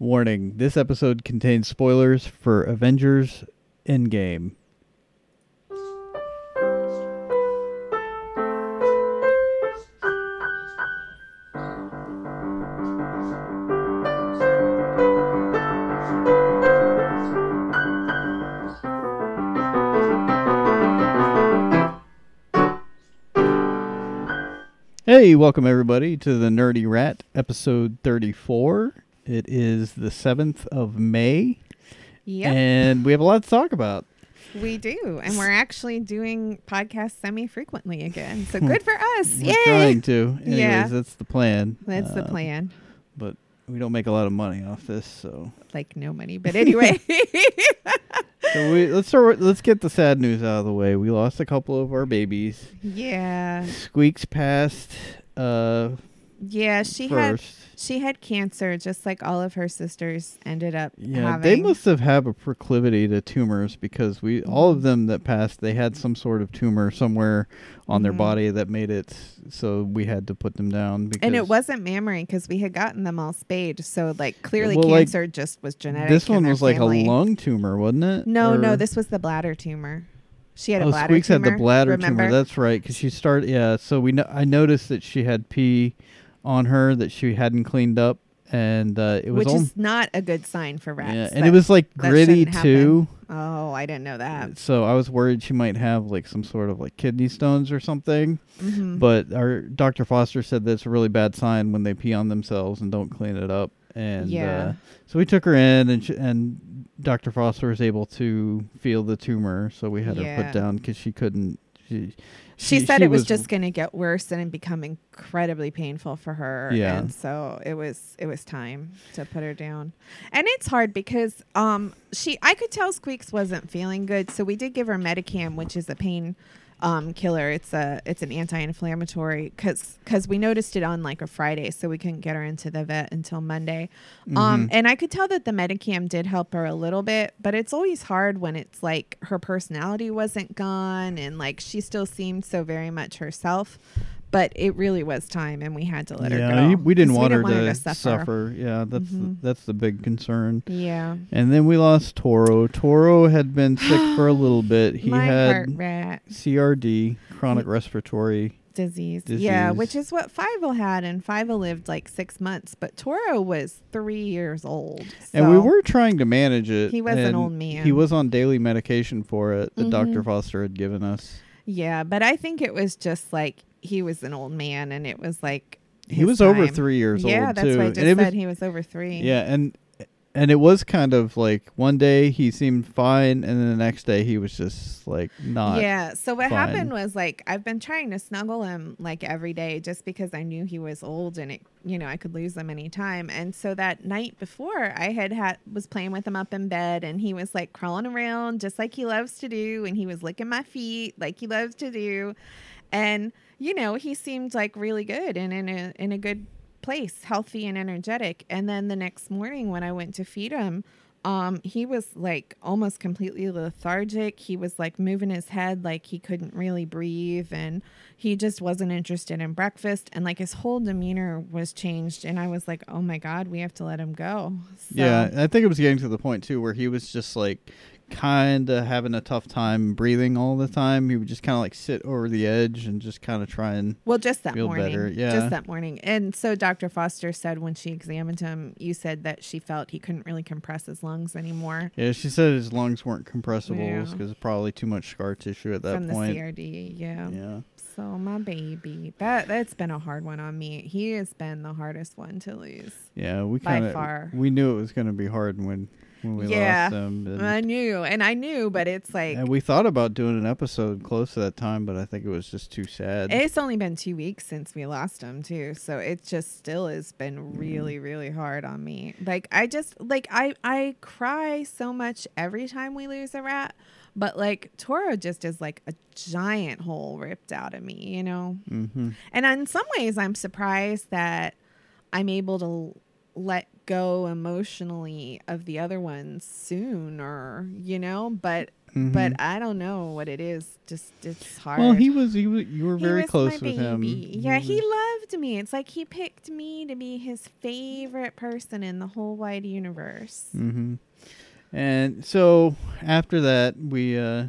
Warning this episode contains spoilers for Avengers Endgame. Hey, welcome everybody to the Nerdy Rat, episode 34. It is the 7th of May, Yep, and we have a lot to talk about. we do. And we're actually doing podcasts semi frequently again. So good for us. We're Yay! trying to. Anyways, Yeah. that's the plan. That's the Uh, plan. But we don't make a lot of money off this, so Like no money. But anyway. so we let's start. Let's get the sad news out of the way. We lost a couple of our babies. yeah. Squeaks passed uh, Yeah. She had she had cancer just like all of her sisters ended up Yeah, having. they must have have a proclivity to tumors because we all of them that passed they had some sort of tumor somewhere on their Mhm. body that made it so we had to put them down. Because and it wasn't mammary because we had gotten them all spayed. So like clearly Well, like, cancer just was genetic. this one was like family. a lung tumor, wasn't it? No, no, this was the bladder tumor. She had a oh, bladder Squeaks tumor. had the bladder remember? tumor. That's right, because she started. Yeah, so we. No- I noticed that she had pee on her that she hadn't cleaned up, and uh, it was which is not a good sign for rats. yeah, and That- it was like gritty too. Oh, I didn't know that. So I was worried she might have like some sort of like kidney stones or something. Mhm. But our Dr. Foster said that's a really bad sign when they pee on themselves and don't clean it up. And Yeah. uh, so we took her in, and sh- and Dr. Foster was able to feel the tumor, so we had her put down because she couldn't. She, she, said it was, was just going to get worse and become incredibly painful for her. Yeah. And so it was it was time to put her down. And it's hard because um she I could tell Squeaks wasn't feeling good, so we did give her Metacam, which is a pain um killer. It's a it's an anti-inflammatory cuz cuz we noticed it on like a Friday, so we couldn't get her into the vet until Monday. Um Mhm. and I could tell that the Metacam did help her a little bit, but it's always hard when it's like her personality wasn't gone and like she still seemed so very much herself. But it really was time, and we had to let yeah, her go. you- we didn't want her want to, suffer. Yeah, that's Mhm. the, that's the big concern. Yeah, And then we lost Toro. Toro had been sick for a little bit. He my had CRD, chronic respiratory. disease. Yeah, which is what Fivel had, and Fivel lived like six months, but Toro was three years old. And we were trying to manage it. He was an old man. He was on daily medication for it that Dr. Mhm. Foster had given us. Yeah, but I think it was just like he was an old man, and it was like He was over three years yeah, old that's too. what I just said. was- he was over three. yeah, and and it was kind of like one day he seemed fine, and then the next day he was just like not. yeah. So what fine. happened was like I've been trying to snuggle him like every day just because I knew he was old and it you know I could lose him anytime. And so that night before I had had was playing with him up in bed and he was like crawling around just like he loves to do and he was licking my feet like he loves to do. And you know, he seemed like really good and in a in a good place, healthy and energetic. And then the next morning when I went to feed him, um, he was like almost completely lethargic. He was like moving his head like he couldn't really breathe and he just wasn't interested in breakfast and like his whole demeanor was changed and I was like, "Oh my god, we have to let him go." So, Yeah, I think it was getting to the point too where he was just like kind of having a tough time breathing all the time. He would just kind of like sit over the edge and just kind of try and Well, just that morning. better, yeah. Just that morning. And so Dr. Foster said when she examined him, you said that she felt he couldn't really compress his lungs anymore yeah. She said his lungs weren't compressible Yeah. because probably too much scar tissue at that from point. the CRD. Yeah. Yeah. So my baby, that that's been a hard one on me. He has been the hardest one to lose. Yeah, we kind of we knew it was going to be hard when when we Yeah. lost him. And, I knew, and I knew, but it's like and we thought about doing an episode close to that time, but I think it was just too sad. it's only been two weeks since we lost him too, so it just still has been Mm-hmm. really, really hard on me. Like I just like I I cry so much every time we lose a rat, but like Toro just is like a giant hole ripped out of me, you know. hmm And in some ways, I'm surprised that I'm able to let go emotionally of the other ones soon or you know but Mhm. but i don't know what it is just it's hard well, he was. He was. You were He very close my with him. baby. Yeah, he was- loved me. It's like he picked me to be his favorite person in the whole wide universe. Mm-hmm. And so after that, we. uh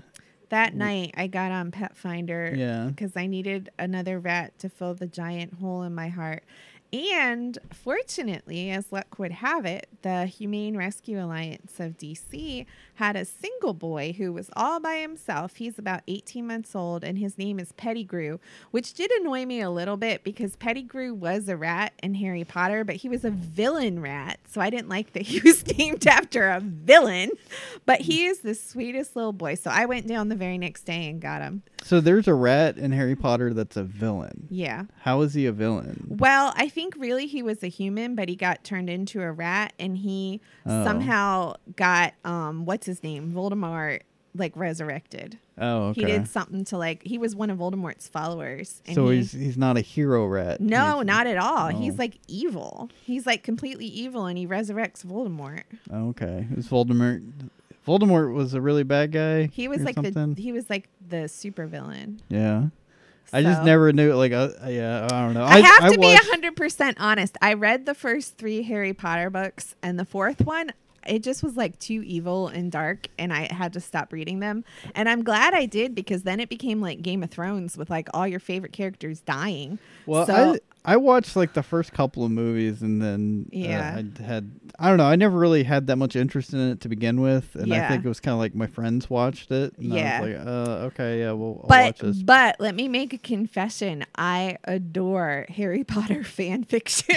That night, I got on Pet Finder Yeah. because I needed another rat to fill the giant hole in my heart. And fortunately, as luck would have it, the Humane Rescue Alliance of DC had a single boy who was all by himself. He's about 18 months old, and his name is Pettigrew, which did annoy me a little bit because Pettigrew was a rat in Harry Potter, but he was a villain rat. So I didn't like that he was named after a villain. But he is the sweetest little boy. So I went down the very next day and got him. So there's a rat in Harry Potter that's a villain. Yeah. How is he a villain? Well, I think really he was a human, but he got turned into a rat and he Oh. somehow got um what's his name? Voldemort like resurrected. Oh, okay. He did something to like he was one of Voldemort's followers. And so he, he's he's not a hero rat. No, He's- not at all. Oh. He's like evil. He's like completely evil and he resurrects Voldemort. Oh, okay. Is Voldemort? Voldemort was a really bad guy. He was like something? the he was like the super villain. Yeah. I just never knew. Like, uh, yeah, I don't know. I, have to watched- be hundred percent honest. I read the first three Harry Potter books, and the fourth one, it just was like too evil and dark, and I had to stop reading them. And I'm glad I did because then it became like Game of Thrones with like all your favorite characters dying. Well, So- I watched like the first couple of movies, and then uh, Yeah. I had I don't know. I never really had that much interest in it to begin with, and I think it was kind of like my friends watched it. And Yeah. I was like, uh, okay, yeah, we'll I'll But watch this. but let me make a confession. I adore Harry Potter fan fiction.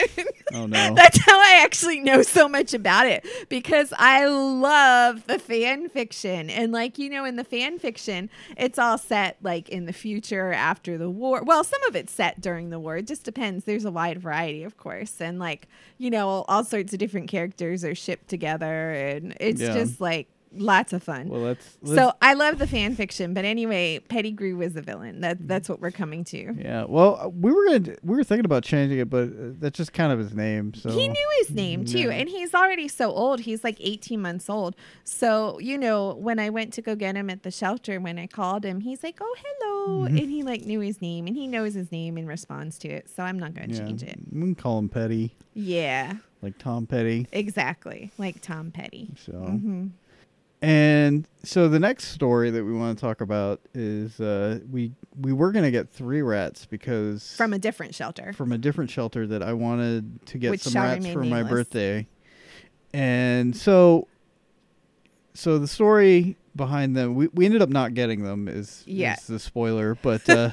Oh no. That's how I actually know so much about it because I love the fan fiction. And, like, you know, in the fan fiction, it's all set like in the future after the war. Well, some of it's set during the war. It just depends. There's a wide variety, of course. And, like, you know, all sorts of different characters are shipped together. And it's Yeah. just like lots of fun. well, let's, so let's I love the fan fiction, but anyway, Pettigrew was the villain. That that's what we're coming to. yeah. Well, uh, we were gonna we were thinking about changing it, but uh, that's just kind of his name. So He knew his name too, Yeah. and he's already so old. He's like 18 months old. So, you know, when I went to go get him at the shelter, when I called him, he's like, oh, hello. Mhm. And he like knew his name and he knows his name and responds to it. So I'm not going to yeah, change it. we can call him Petty, Yeah, like Tom Petty. exactly. Like Tom Petty. So. hmm And so the next story that we want to talk about is uh, we we were gonna get three rats because From a different shelter. from a different shelter that I wanted to get Which some rats for my birthday, and so so the story behind them we, we ended up not getting them is Yeah. is the spoiler but uh,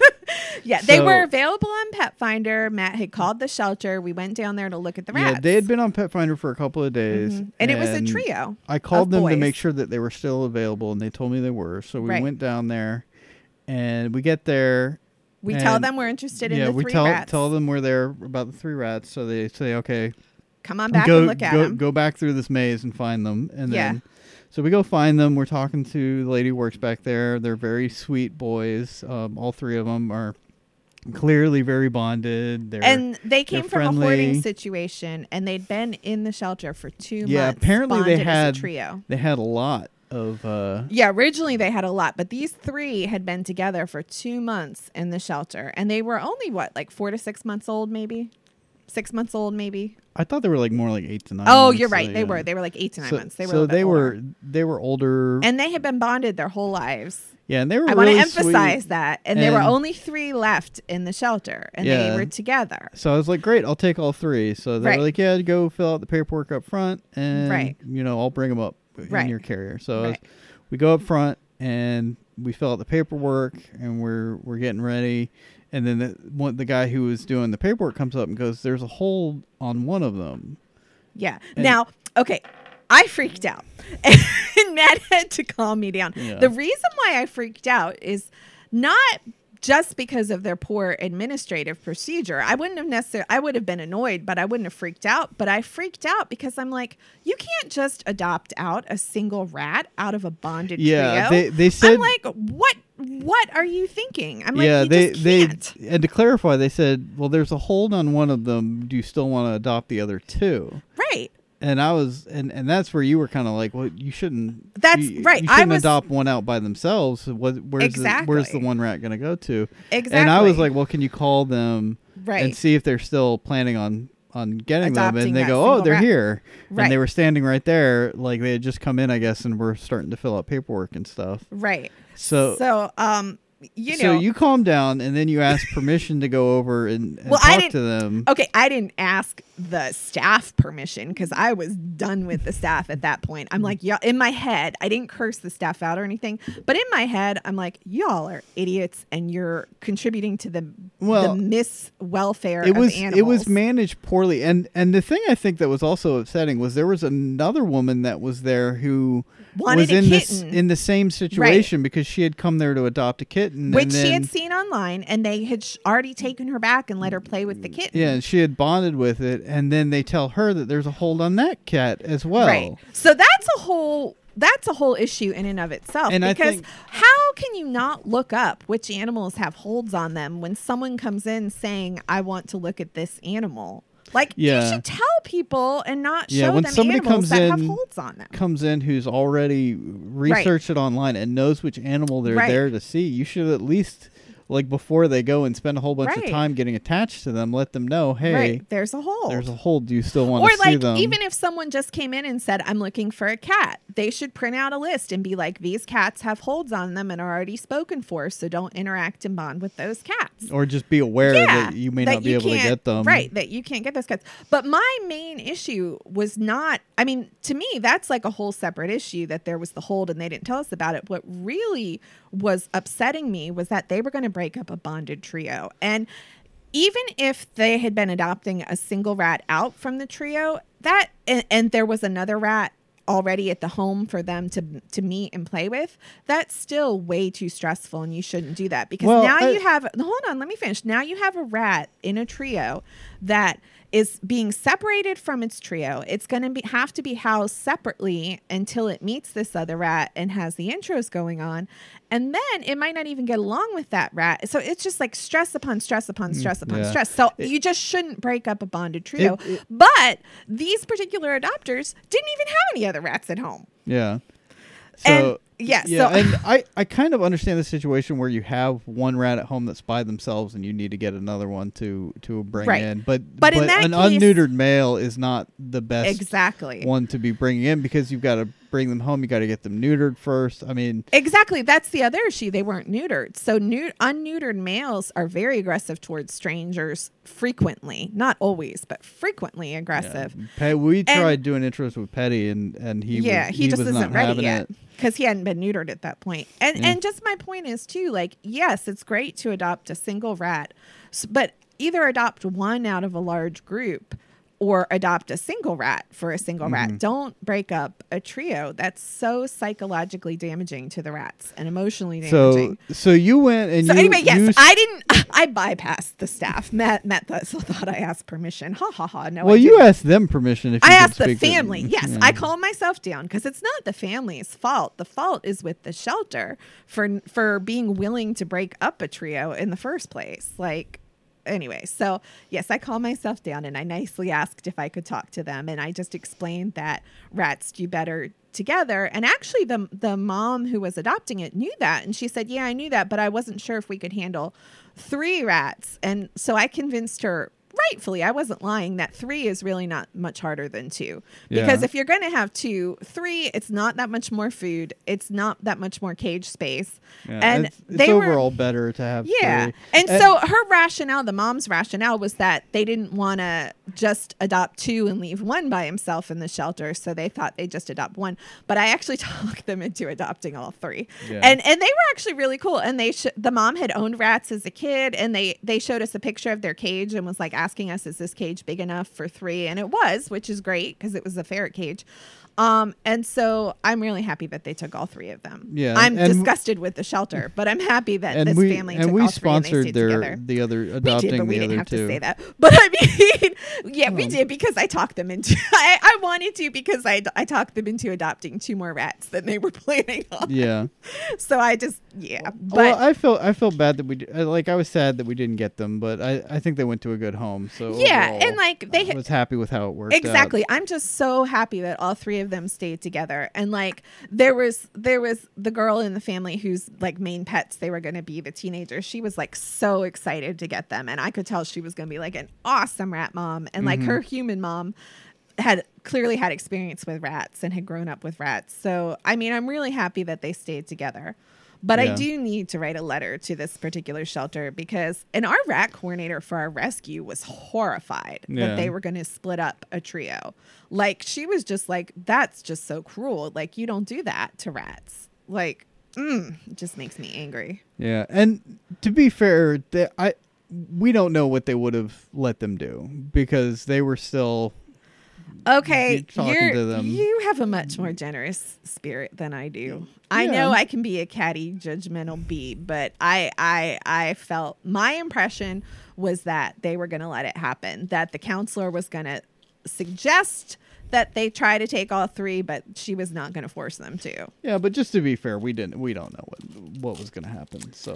Yeah, they So- were available on Pet Finder. Matt had called the shelter. We went down there to look at the rats. yeah they had been on Pet Finder for a couple of days Mhm. And, it was a trio. I called them to make sure that they were still available, and they told me they were. So we Right. went down there, and we get there. We tell them we're interested in yeah, the we three tell rats. tell them we're there about the three rats. So they say, okay, Come on back go and look at go them. go back through this maze and find them. And Yeah. then, so we go find them. We're talking to the lady who works back there. They're very sweet boys. Um, all three of them are clearly very bonded. They're and they came from a hoarding situation, and they'd been in the shelter for two Yeah, months. Yeah, apparently they as a had- trio. they had a lot of. Uh, Yeah, originally they had a lot, but these three had been together for two months in the shelter, and they were only what, like four to six months old, maybe six months old, maybe. I thought they were like more like eight to nine. oh, months, you're so right, they yeah. were. They were like eight to nine so, months. They were. so they older. were they were older and they had been bonded their whole lives. yeah and they were I want to emphasize sweet. that, and, there were only three left in the shelter, and Yeah. they were together. so i was like great i'll take all three so they're Right. like yeah go fill out the paperwork up front and Right. you know i'll bring them up Right. in your carrier so I was- we go up front and we fill out the paperwork and we're we're getting ready and then the one the guy who was doing the paperwork comes up and goes there's a hole on one of them Yeah. And- now, okay, I freaked out, and Matt had to calm me down. Yeah. The reason why I freaked out is not just because of their poor administrative procedure. I wouldn't have necessarily. I would have been annoyed, but I wouldn't have freaked out. But I freaked out because I'm like, you can't just adopt out a single rat out of a bonded yeah trio. they they said I'm like, what? What are you thinking? I'm like, yeah, they they and to clarify, they said, "Well, there's a hold on one of them. Do you still want to adopt the other two? right. and I was, and and that's where you were kind of like, well, you shouldn't. That's you, right, You I shouldn't was- adopt one out by themselves. What, where's the, where's the one rat going to go to? exactly. And I was like, well, can you call them right. and see if they're still planning on on getting them? And they go, oh, they're rat." here, Right. and they were standing right there, like they had just come in, I guess, and were starting to fill out paperwork and stuff. right. So. So, um, you know. so you calm down, and then you ask permission to go over and, and Well, I talk didn't- to them. Okay, I didn't ask the staff permission because I was done with the staff at that point. I'm like, yeah, in my head, I didn't curse the staff out or anything, but in my head, I'm like, y'all are idiots and you're contributing to the Well, the miss welfare it of was animals. it was managed poorly and and the thing i think that was also upsetting was there was another woman that was there who Wanted was in this in the same situation because she had come there to adopt a kitten which and she had seen online, and they had sh- already taken her back and let her play with the kitten. yeah and she had bonded with it and then they tell her that there's a hold on that cat as well Right. So that's a whole that's a whole issue in and of itself And because how can you not look up which animals have holds on them when someone comes in saying I want to look at this animal? Like Yeah. you should tell people and not Yeah, show when them somebody animals comes that have in- holds on them. comes in who's already researched it online and knows which animal they're Right. there to see you should at least like before they go and spend a whole bunch Right. of time getting attached to them let them know hey right. There's a hold. there's a hold do you still want or to see that? Or, like them even if someone just came in and said i'm looking for a cat they should print out a list and be like these cats have holds on them and are already spoken for so don't interact and bond with those cats or just be aware yeah, that you may that not be able to get them. Right, that you can't get those cats. But my main issue was not, I mean, to me, that's like a whole separate issue that there was the hold and they didn't tell us about it. What really was upsetting me was that they were going to break up a bonded trio. And even if they had been adopting a single rat out from the trio, that, and, and there was another rat already at the home for them to to meet and play with that's still way too stressful and you shouldn't do that because Well, now I- you have hold on let me finish now you have a rat in a trio that is being separated from its trio. It's going to be have to be housed separately until it meets this other rat and has the intros going on. And then it might not even get along with that rat. So it's just like stress upon stress upon stress upon Mm, yeah. stress. So you just shouldn't break up a bonded trio. It- it- but these particular adopters didn't even have any other rats at home. Yeah. And- So yeah, yeah, so- and I I kind of understand the situation where you have one rat at home that's by themselves and you need to get another one to to bring Right. in, but But in that an case- unneutered male is not the best exactly one to be bringing in because you've got to bring them home. You got to get them neutered first. I mean, Exactly. That's the other issue. They weren't neutered. So new unneutered males are very aggressive towards strangers frequently. Not always, but frequently aggressive. Pe- we tried doing interest with Petty, and and he yeah, was, he, just was isn't ready yet because he hadn't been neutered at that point. And Yeah. and just my point is too, like yes, it's great to adopt a single rat, but either adopt one out of a large group or adopt a single rat for a single Mm-hmm. rat. Don't break up a trio. That's so psychologically damaging to the rats and emotionally damaging. So so you went and So you, anyway, yes, you I didn't. I bypassed the staff. Matt, Matt thought, so thought I asked permission. Ha ha ha. No, well, you asked them permission if you I asked the family. Yes, yeah. I calmed myself down because it's not the family's fault. The fault is with the shelter for for being willing to break up a trio in the first place. Like anyway, so yes, I calmed myself down and I nicely asked if I could talk to them and I just explained that rats do better together and actually the the mom who was adopting it knew that and she said, "Yeah, I knew that, but I wasn't sure if we could handle three rats." And so I convinced her rightfully, I wasn't lying that 3 is really not much harder than 2 because Yeah. if you're going to have two, three, it's not that much more food. It's not that much more cage space. Yeah, and it's, it's they were overall better to have. yeah. three. And, so her rationale, the mom's rationale was that they didn't want to just adopt two and leave one by himself in the shelter, so they thought they'd just adopt one. But I actually talked them into adopting all three. Yeah. And and they were actually really cool and they sh- the mom had owned rats as a kid and they they showed us a picture of their cage and was like asking us is this cage big enough for 3 and it was, which is great because it was a ferret cage. Um, and so I'm really happy that they took all three of them. Yeah, I'm disgusted with the shelter, but I'm happy that this we family and took we all three and they sponsored their together. the other We adopting did, but we the didn't have two. to say that. But I mean, yeah, we Oh. did because I talked them into. I, I wanted to because I, I talked them into adopting two more rats than they were planning on. Yeah. So I just yeah, but well, I felt I felt bad that we uh, like I was sad that we didn't get them, but I, I think they went to a good home. So Yeah, overall, and, like, they I was happy with how it worked. out. exactly i'm just so happy that all three of them stayed together. And like there was there was the girl in the family whose like main pets they were going to be the teenagers. She was like so excited to get them. And i could tell she was going to be like an awesome rat mom. And like mm-hmm. her human mom had clearly had experience with rats and had grown up with rats. So i mean i'm really happy that they stayed together but I do need to write a letter to this particular shelter because, and our rat coordinator for our rescue was horrified Yeah. that they were going to split up a trio. Like, she was just like, that's just so cruel. Like, you don't do that to rats. Like, mm, it just makes me angry. Yeah, and to be fair, they, I we don't know what they would have let them do because they were still Okay, You're you're, to them. you have a much more generous spirit than I do. I know I can be a catty, judgmental bee, but I, I, I felt my impression was that they were going to let it happen. That the counselor was going to suggest that they try to take all three, but she was not going to force them to. yeah. But just to be fair, we didn't we don't know what what was going to happen. So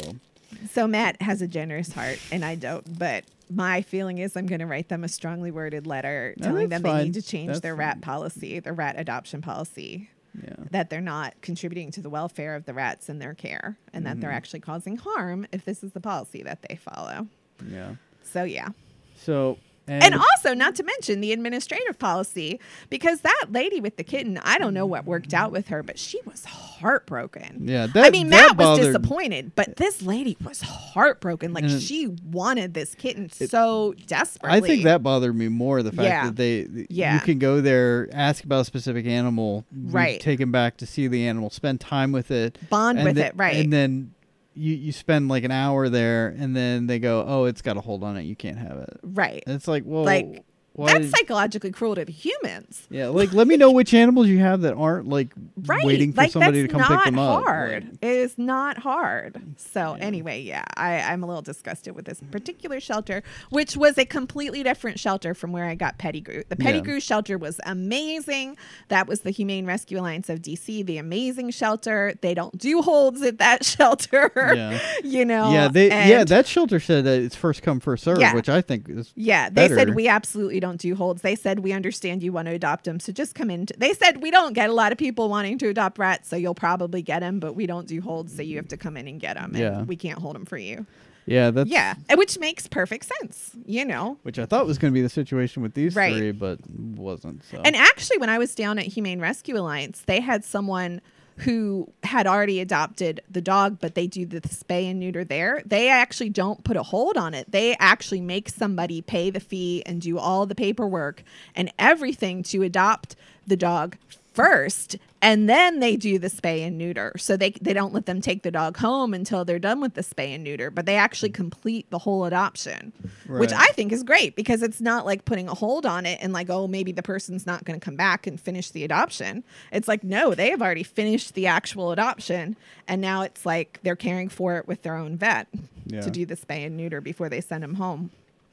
So Matt has a generous heart, and I don't. But my feeling is I'm going to write them a strongly worded letter No, telling them they need to change That's their rat policy, their rat adoption policy. yeah, that they're not contributing to the welfare of the rats in their care and that they're Mhm. actually causing harm if this is the policy that they follow. yeah. So, yeah. So and, And also, not to mention the administrative policy, because that lady with the kitten, I don't know what worked out with her, but she was heartbroken. yeah, that I mean, Matt was disappointed, but this lady was heartbroken. Like, And- she wanted this kitten It- so desperately. I think that bothered me more the fact Yeah. that they Yeah. you can go there, ask about a specific animal, Right. Take him back to see the animal, spend time with it, bond with it, right? And then you you spend like an hour there, and then they go, oh, it's got a hold on it, you can't have it. right. And it's like, well, Like, why That's psychologically cruel to the humans. yeah, like let me know which animals you have that aren't like right waiting for like somebody to come pick them up. hard Like, it is not hard so Yeah. anyway yeah I, i'm a little disgusted with this particular shelter which was a completely different shelter from where i got pettigrew the Yeah. pettigrew shelter was amazing that was the humane rescue alliance of dc the amazing shelter they don't do holds at that shelter Yeah. you know yeah, they yeah that shelter said that it's first come first serve, Yeah. which I think is yeah, they better. said we absolutely don't do holds. They said we understand you want to adopt them, so just come in. They said we don't get a lot of people wanting to adopt rats, so you'll probably get them, but we don't do holds, so you have to come in and get them. Yeah. we can't hold them for you. yeah that's yeah, which makes perfect sense, you know. which I thought was going to be the situation with these Right. three, but wasn't. So And actually, when I was down at Humane Rescue Alliance, they had someone who had already adopted the dog, but they do the spay and neuter there. They actually don't put a hold on it. They actually make somebody pay the fee and do all the paperwork and everything to adopt the dog first and then they do the spay and neuter so they they don't let them take the dog home until they're done with the spay and neuter but they actually complete the whole adoption which I think is great because it's not like putting a hold on it and like, oh, maybe the person's not going to come back and finish the adoption. It's like, no, they have already finished the actual adoption. And now it's like they're caring for it with their own vet Yeah. to do the spay and neuter before they send them home.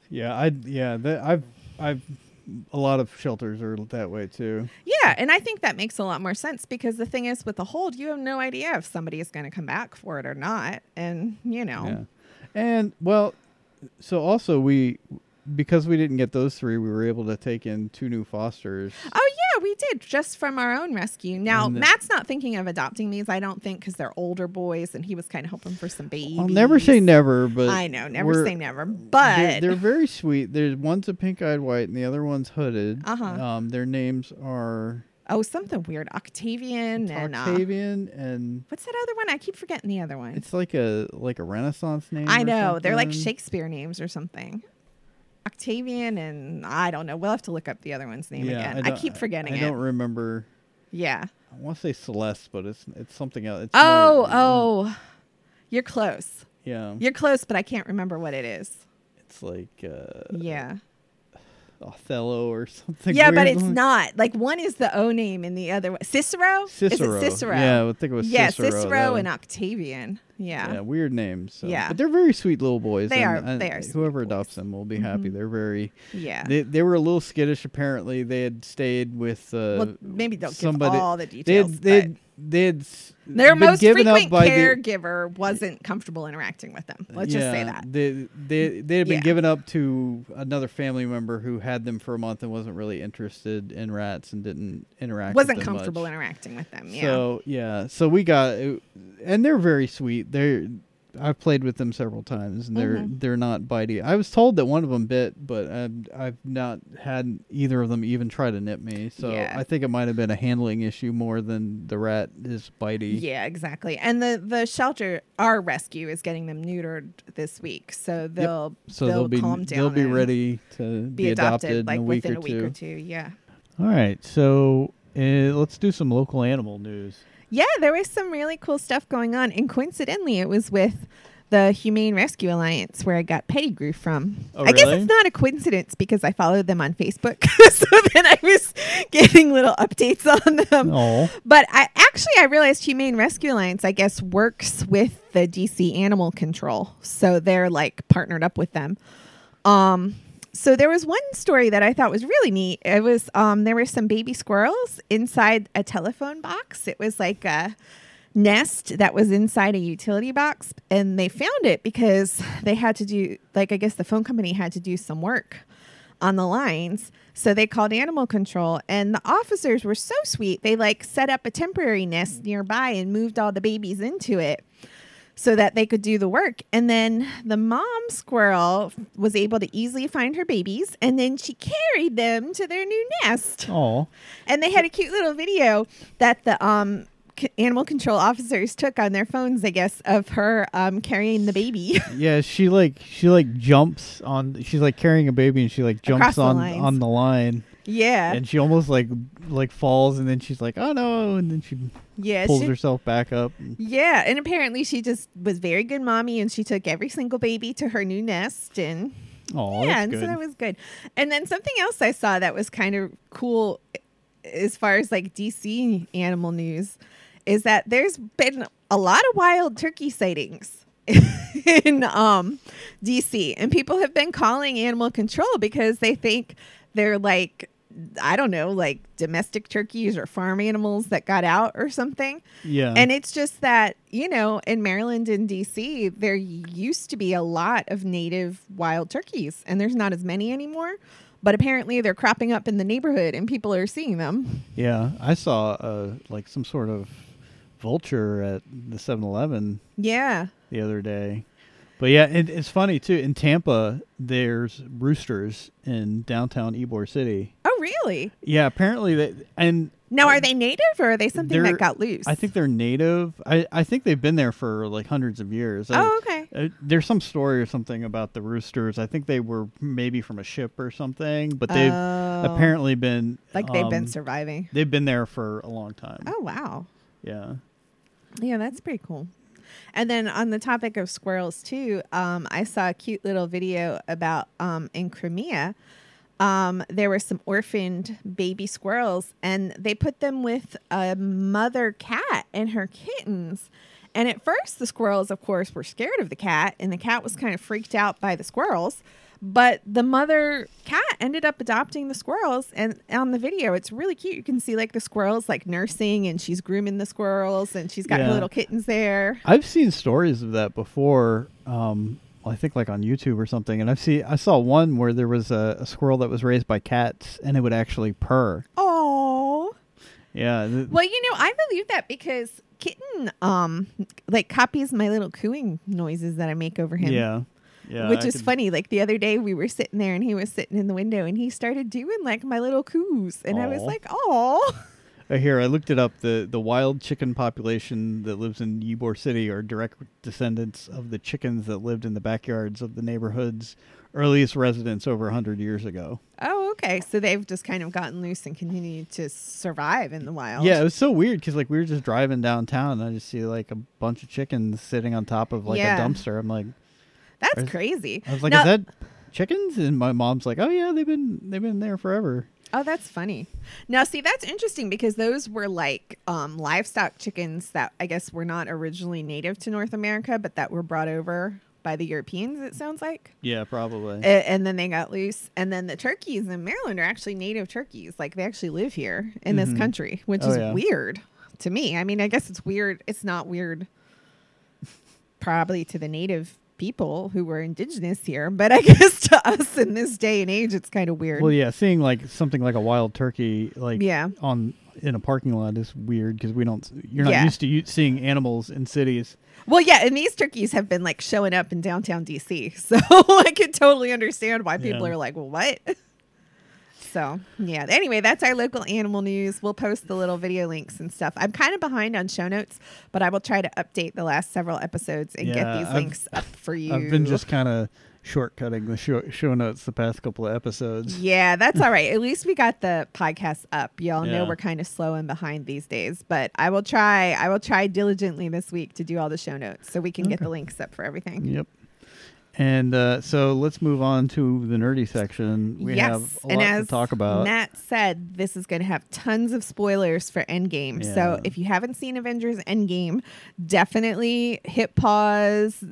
yeah, I yeah, that, I've I've a lot of shelters are that way too. Yeah. And I think that makes a lot more sense because the thing is, with the hold, you have no idea if somebody is going to come back for it or not. And, you know, Yeah, and well, so also we because we didn't get those three, we were able to take in two new fosters. Oh yeah, we did just from our own rescue. Now the- Matt's not thinking of adopting these, I don't think, because they're older boys, and he was kind of hoping for some babies. I'll never say never, but I know, never say never, They're, but they're very sweet. There's one's a pink-eyed white, and the other one's hooded. Uh-huh. Um, their names are oh, something weird, Octavian and uh, Octavian, and what's that other one? I keep forgetting the other one. it's like a like a Renaissance name. I know they're like. Shakespeare names or something. Octavian and I don't know. We'll have to look up the other one's name again. I, don't- keep forgetting I, it. don't remember. yeah. I want to say Celeste, but it's it's something else. It's Oh, more- oh, you're close. yeah. You're close, but I can't remember what it is. It's like uh, Yeah. Othello or something. yeah, but it's like- not. Like one is the O name and the other one Cicero? Cicero. Is it Cicero? Yeah, I think it was yeah, Cicero. Cicero, and. Octavian. Yeah. weird names. So. Yeah. but they're very sweet little boys. They and- are- and they are sweet Whoever boys. adopts them will be happy. Mhm. They're very. Yeah. They they were a little skittish. Apparently, they had stayed with. Uh, well, maybe don't somebody. give all the they details. they had, they had their been most given up frequent by the- caregiver wasn't comfortable interacting with them. Let's just say that. They they they had been Yeah. given up to another family member who had them for a month and wasn't really interested in rats and didn't interact. Wasn't them comfortable much. interacting with them. Yeah. So yeah, so we got, and they're very sweet. They're I've played with them several times, and they're Mhm. they're not bitey. I was told that one of them bit, but I've I've not had either of them even try to nip me. So Yeah. I think it might have been a handling issue more than the rat is bitey. Yeah, exactly. And the the shelter, our rescue, is getting them neutered this week, so they'll So they'll, they'll, be calm down. they'll be ready to be adopted, like in a week within or a week two. or two. Yeah. All right, so uh, let's do some local animal news. Yeah, there was some really cool stuff going on, and coincidentally, it was with the Humane Rescue Alliance where I got Pettigrew from. Oh, I guess it's not a coincidence because I followed them on Facebook, so then I was getting little updates on them. Oh, But I actually I realized Humane Rescue Alliance I guess works with the DC Animal Control. So they're like partnered up with them. Um so there was one story that I thought was really neat. It was um there were some baby squirrels inside a telephone box. It was like a nest that was inside a utility box and they found it because they had to do like I guess the phone company had to do some work on the lines. So they called animal control and the officers were so sweet. They like set up a temporary nest nearby and moved all the babies into it so that they could do the work. And then the mom squirrel was able to easily find her babies and then she carried them to their new nest. oh, And they had a cute little video that the um c- animal control officers took on their phones, I guess, of her um carrying the baby. yeah. She like she like jumps on. She's like carrying a baby, and she like Across jumps the on lines. on the line, yeah. and she almost like like falls, and then she's like, oh no, and then she yeah. pulls she- herself back up. Yeah, and apparently she just was very good mommy, and she took every single baby to her new nest, and Oh, yeah, and good. so that was good. And then something else I saw that was kind of cool, as far as like DC animal news, is that there's been a lot of wild turkey sightings in um DC, and people have been calling animal control because they think they're like. I don't know, like domestic turkeys or farm animals that got out or something. yeah, And it's just that, you know, in Maryland and DC, there used to be a lot of native wild turkeys, and there's not as many anymore. But apparently, they're cropping up in the neighborhood, and people are seeing them. yeah. I saw uh like some sort of vulture at the 7-Eleven Yeah. the other day. But yeah, it, it's funny too. In Tampa, there's roosters in downtown Ybor City. Oh, really? Yeah, apparently they and Now, are they native or are they something that got loose? I think they're native. I, I think they've been there for like hundreds of years. I- Oh, okay. uh, there's some story or something about the roosters. I think they were maybe from a ship or something, but they've Oh. apparently been like they've been um, surviving. they've been there for a long time. Oh, wow. Yeah. Yeah, that's pretty cool. And then on the topic of squirrels too, um, I saw a cute little video about um, in Crimea. Um, there were some orphaned baby squirrels, and they put them with a mother cat and her kittens. And at first, the squirrels, of course, were scared of the cat, and the cat was kind of freaked out by the squirrels. But the mother cat ended up adopting the squirrels, and on the video, it's really cute. You can see like the squirrels like nursing, and she's grooming the squirrels, and she's got her Yeah. little kittens there. I've seen stories of that before. Um, I think like on YouTube or something, and I've seen I saw one where there was a, a squirrel that was raised by cats, and it would actually purr. Oh, Yeah. th- well, you know, I believe that because kitten um like copies my little cooing noises that I make over him. Yeah. Yeah. which I is could- funny. Like the other day, we were sitting there and he was sitting in the window and he started doing like my little coos, and I was like, "Oh, here, I looked it up. The the wild chicken population that lives in Ybor City are direct descendants of the chickens that lived in the backyards of the neighborhood's earliest residents over 100 years ago. oh, okay." So they've just kind of gotten loose and continued to survive in the wild. Yeah, it was so weird because like we were just driving downtown and I just see like a bunch of chickens sitting on top of like Yeah. a dumpster. I'm like, that's crazy. I was like, Now- is that chickens? And my mom's like, oh yeah, they've been they've been there forever. Oh, that's funny. Now, see, that's interesting because those were like um, livestock chickens that I guess were not originally native to North America, but that were brought over by the Europeans. It sounds like, Yeah, probably. A- and then they got loose. And then the turkeys in Maryland are actually native turkeys. Like they actually live here in this Mhm. country, which Oh, is yeah. weird to me. I mean, I guess it's weird. It's not weird, probably to the native people who were indigenous here, but I guess to us in this day and age, it's kind of weird. well, yeah, seeing like something like a wild turkey, like Yeah. on in a parking lot is weird because we don't. You're not Yeah. used to u- seeing animals in cities. Well, yeah, and these turkeys have been like showing up in downtown DC, so I could totally understand why people Yeah. are like, "Well, what?" So yeah. Anyway, that's our local animal news. We'll post the little video links and stuff. I'm kind of behind on show notes, but I will try to update the last several episodes and Yeah, get these I've- links up for you. I've been just kind of shortcutting the show, show notes the past couple of episodes. Yeah, that's all right. At least we got the podcast up. Y'all know we're kind of slow and behind these days, but I will try. I will try diligently this week to do all the show notes so we can get the links up for everything. Yep. And uh, so let's move on to the nerdy section. We yes, have a and lot as to talk about. Matt said, this is going to have tons of spoilers for Endgame. Yeah. So if you haven't seen Avengers Endgame, definitely hit pause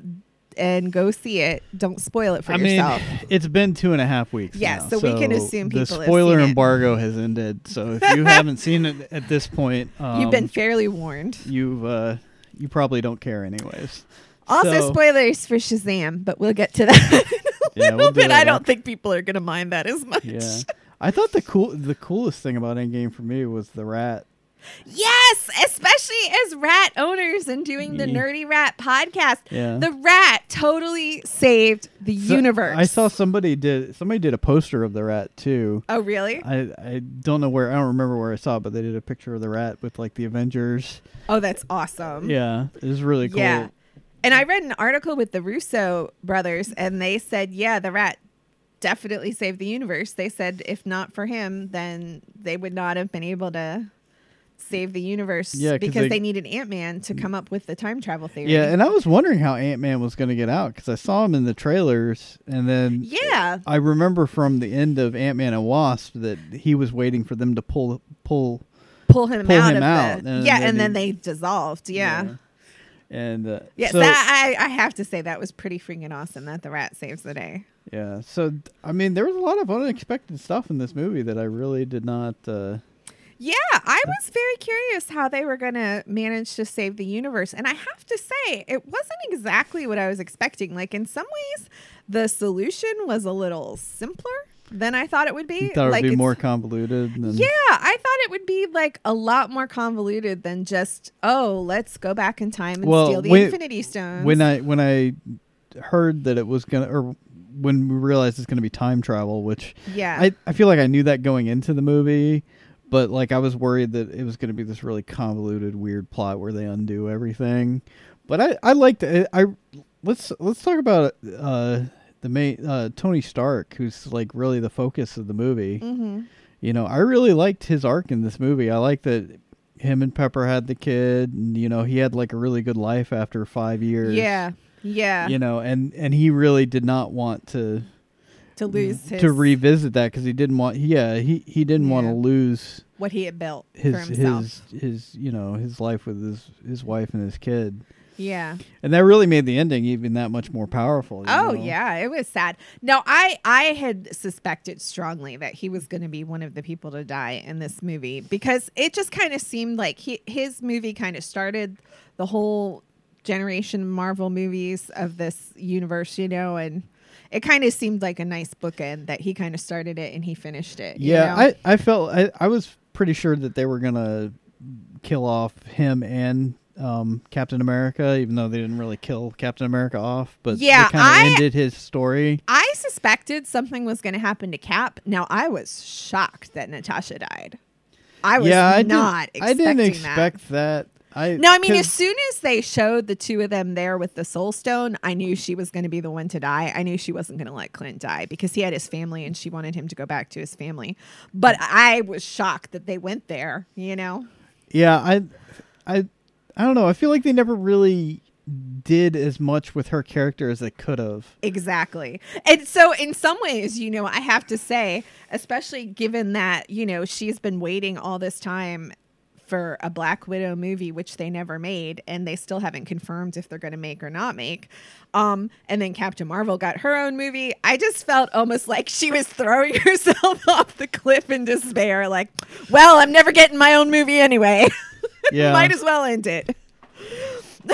and go see it. Don't spoil it for I mean, yourself. it's been two and a half weeks. Yeah, now, so we can assume the spoiler seen it. embargo has ended. So if you haven't seen it at this point, um, You've been fairly warned. you've uh, you probably don't care anyways. Also, So- spoilers for Shazam, but we'll get to that in a Yeah, little we'll bit. I don't think people are going to mind that as much. Yeah, I thought the cool the coolest thing about Endgame for me was the rat. Yes, especially as rat owners and doing the Nerdy Rat podcast. Yeah. The rat totally saved the So- universe. I saw somebody did somebody did a poster of the rat too. Oh, really? I I don't know where I don't remember where I saw it, but they did a picture of the rat with like the Avengers. Oh, that's awesome. Yeah, it was really cool. Yeah. And I read an article with the Russo brothers, and they said, yeah, the rat definitely saved the universe. They said if not for him, then they would not have been able to save the universe Yeah, 'cause because they- they, needed Ant Man to come up with the time travel theory. Yeah, and I was wondering how Ant Man was going to get out because I saw him in the trailers, and then yeah. I remember from the end of Ant Man and Wasp that he was waiting for them to pull pull. Pull him Pull out him of out, the and yeah, then and then he- they dissolved. Yeah. And uh, Yes, so, that, I, I have to say that was pretty freaking awesome that the rat saves the day. yeah. So I mean, there was a lot of unexpected stuff in this movie that I really did not. Uh, Yeah, I was very curious how they were going to manage to save the universe. And I have to say, it wasn't exactly what I was expecting. Like, in some ways, the solution was a little simpler than I thought it would be. you thought it would be more convoluted. Than, Yeah, I thought it would be like a lot more convoluted than just, oh, let's go back in time and Well, steal the when- Infinity Stones. When I when I heard that it was gonna, or when we realized it's gonna be time travel, which yeah. I, I feel like I knew that going into the movie, but like I was worried that it was going to be this really convoluted, weird plot where they undo everything. But I I liked it. I let's let's talk about uh the main uh Tony Stark, who's like really the focus of the movie. hmm You know, I really liked his arc in this movie. I like that him and Pepper had the kid, and you know he had like a really good life after five years. Yeah. Yeah. You know, and and he really did not want to to lose his, to revisit that because he didn't want yeah he he didn't want to lose what he had built his for himself. his his you know his life with his his wife and his kid yeah. and that really made the ending even that much more powerful you Oh know? yeah, it was sad. Now I I had suspected strongly that he was going to be one of the people to die in this movie because it just kind of seemed like he his movie kind of started the whole generation Marvel movies of this universe, you know, and it kind of seemed like a nice bookend that he kind of started it and he finished it. you yeah know? i i felt I, I was pretty sure that they were gonna kill off him and um captain america even though they didn't really kill captain america off but Yeah, kind of ended his story I suspected something was going to happen to Cap. Now I was shocked that Natasha died. I was yeah i not didn't, i didn't expecting that. expect that, i No, I mean, as soon as they showed the two of them there with the Soul Stone, I knew she was going to be the one to die. I knew she wasn't going to let Clint die because he had his family and she wanted him to go back to his family. But I was shocked that they went there, you know? Yeah, I, I, I don't know. I feel like they never really did as much with her character as they could have. Exactly. And so, in some ways, you know, I have to say, especially given that, you know, she's been waiting all this time for a Black Widow movie, which they never made, and they still haven't confirmed if they're going to make or not make. Um, and then Captain Marvel got her own movie. I just felt almost like she was throwing herself off the cliff in despair. Like, well, I'm never getting my own movie anyway. Yeah. Might as well end it.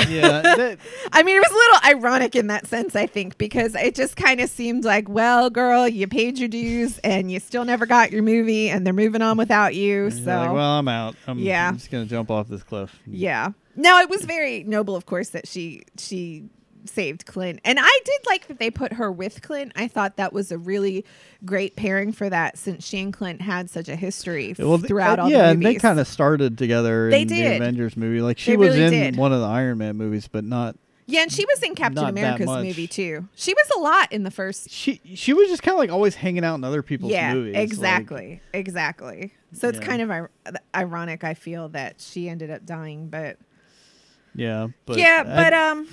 Yeah. that- I mean, it was a little ironic in that sense, I think, because it just kind of seemed like, well, girl, you paid your dues and you still never got your movie, and they're moving on without you. So, like, well, I'm out. I'm, Yeah. I'm just gonna jump off this cliff. yeah. Now it was very noble, of course, that she she saved Clint, and I did like that they put her with Clint. I thought that was a really great pairing for that, since she and Clint had such a history Well, th- throughout uh, all yeah, the movies. Yeah, and they kind of started together They in the did. Avengers movie. Like she They was really in did. one of the Iron Man movies, but not. yeah, and she was in Captain Not America's movie too. She was a lot in the first She she was just kind of like always hanging out in other people's yeah, movies. like- exactly, exactly. So it's Yeah. kind of ir- ironic. I feel that she ended up dying, but, yeah, but yeah, I- but um,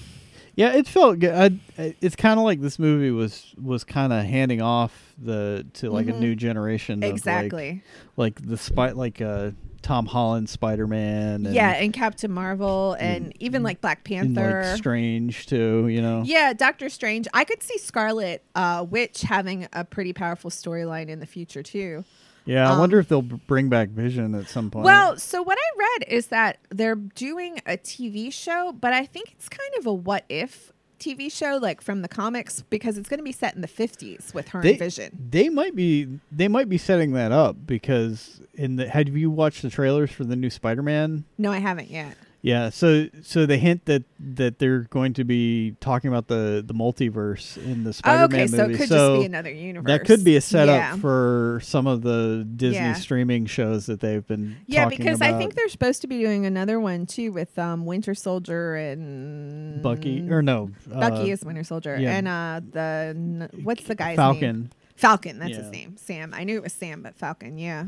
Yeah, it felt good. I, it's kind of like this movie was was kind of handing off the to like Mhm. a new generation. exactly. Like, like the spy, like uh, Tom Holland Spider Man. yeah, and Captain Marvel, and even like Black and Panther. like Strange too. You know. yeah, Doctor Strange. I could see Scarlet uh, Witch having a pretty powerful storyline in the future too. Yeah, I Um, wonder if they'll bring back Vision at some point. Well, so what I read is that they're doing a TV show, but I think it's kind of a what if TV show, like from the comics, because it's going to be set in the 50s with her they, and Vision. they might be they might be setting that up because in the have you watched the trailers for the new Spider Man? No, I haven't yet. Yeah, so so they hint that that they're going to be talking about the the multiverse in the Spider-Man oh, okay, so it could so just be another universe. that could be a setup Yeah. for some of the Disney Yeah. streaming shows that they've been Yeah, because about. I think they're supposed to be doing another one too with um, Winter Soldier and Bucky or no Bucky uh, is Winter Soldier yeah. and uh the what's the guy's name? Falcon. Falcon, that's his name. Sam. I knew it was Sam, but Falcon, yeah.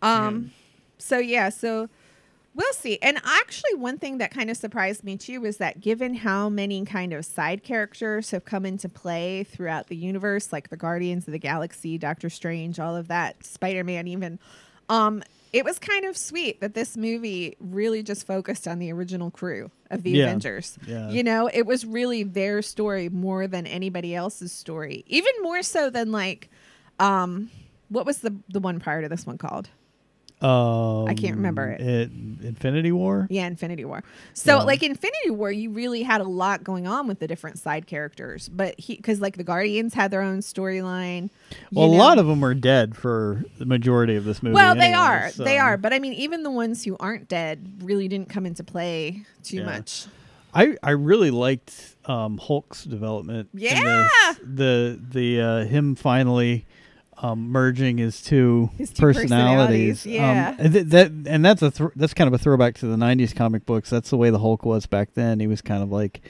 Um so yeah, so we'll see. And actually one thing that kind of surprised me too was that given how many kind of side characters have come into play throughout the universe, like the Guardians of the Galaxy, Doctor Strange, all of that, Spider-Man even, um it was kind of sweet that this movie really just focused on the original crew of the Yeah. Avengers. Yeah. You know, it was really their story more than anybody else's story. Even more so than like um what was the the one prior to this one called? Um, I can't remember it. Infinity War. Yeah, Infinity War. So Yeah. like Infinity War, you really had a lot going on with the different side characters. But he because like the Guardians had their own storyline. Well, a lot of them are dead for the majority of this movie. Well, they are. so- They are. But I mean, even the ones who aren't dead really didn't come into play too Yeah. much. I I really liked um, Hulk's development. Yeah! this. the the uh, him finally um, merging his two, His two personalities. personalities, yeah. Um, and th- that and that's a thr that's kind of a throwback to the '90s comic books. That's the way the Hulk was back then. He was kind of like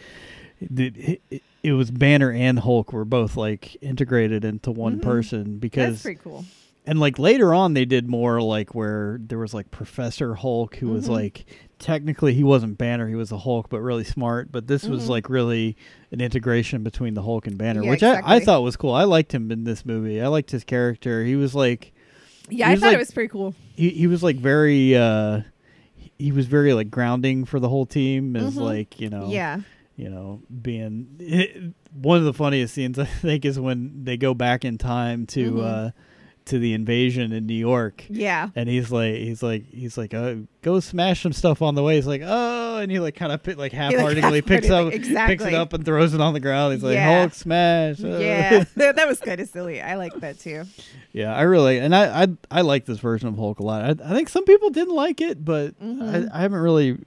it, it, it was Banner and Hulk were both like integrated into one Mhm. person That's because pretty cool. And like later on they did more like where there was like professor hulk who was Mhm. like technically he wasn't banner he was a hulk but really smart but this was Mhm. like really an integration between the hulk and banner Yeah, which I, I thought was cool i liked him in this movie i liked his character he was like Yeah, He I thought like- it was pretty cool. he, he was like very uh he was very like grounding for the whole team as Mhm. like you know Yeah. you know, being one of the funniest scenes I think is when they go back in time to Mhm. uh to the invasion in New York. Yeah. And he's like, he's like, he's like, oh, go smash some stuff on the way. He's like, oh, and he like kind of like half-heartedly picks up, half-heartedly- picks it up and throws it on the ground. He's like, Yeah. Hulk smash. uh. Yeah. that, that was kind of silly. I like that too. yeah. I really, and I, I, I like this version of Hulk a lot. I, I think some people didn't like it, but Mhm. I, I haven't really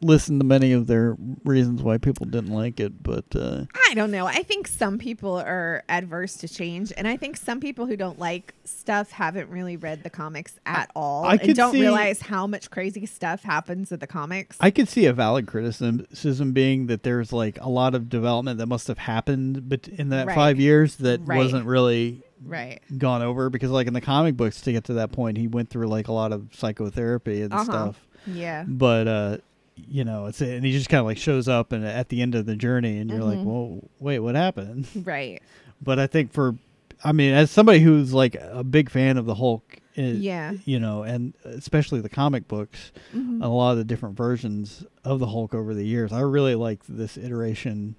listened to many of their reasons why people didn't like it. But uh, I don't know. I think some people are adverse to change, and I think some people who don't like stuff haven't really read the comics at all I and don't see- realize how much crazy stuff happens in the comics. I could see a valid criticism being that there's like a lot of development that must have happened, but in that Right. five years that Right. wasn't really right. gone over because like in the comic books to get to that point he went through like a lot of psychotherapy and Uh-huh. stuff Yeah. but uh you know, it's and he just kind of like shows up and at the end of the journey, and you're like, Mhm. well, wait, what happened? Right. But I think for, I mean, as somebody who's like a big fan of the Hulk, it, Yeah. you know, and especially the comic books, Mhm. a lot of the different versions of the Hulk over the years, I really like this iteration.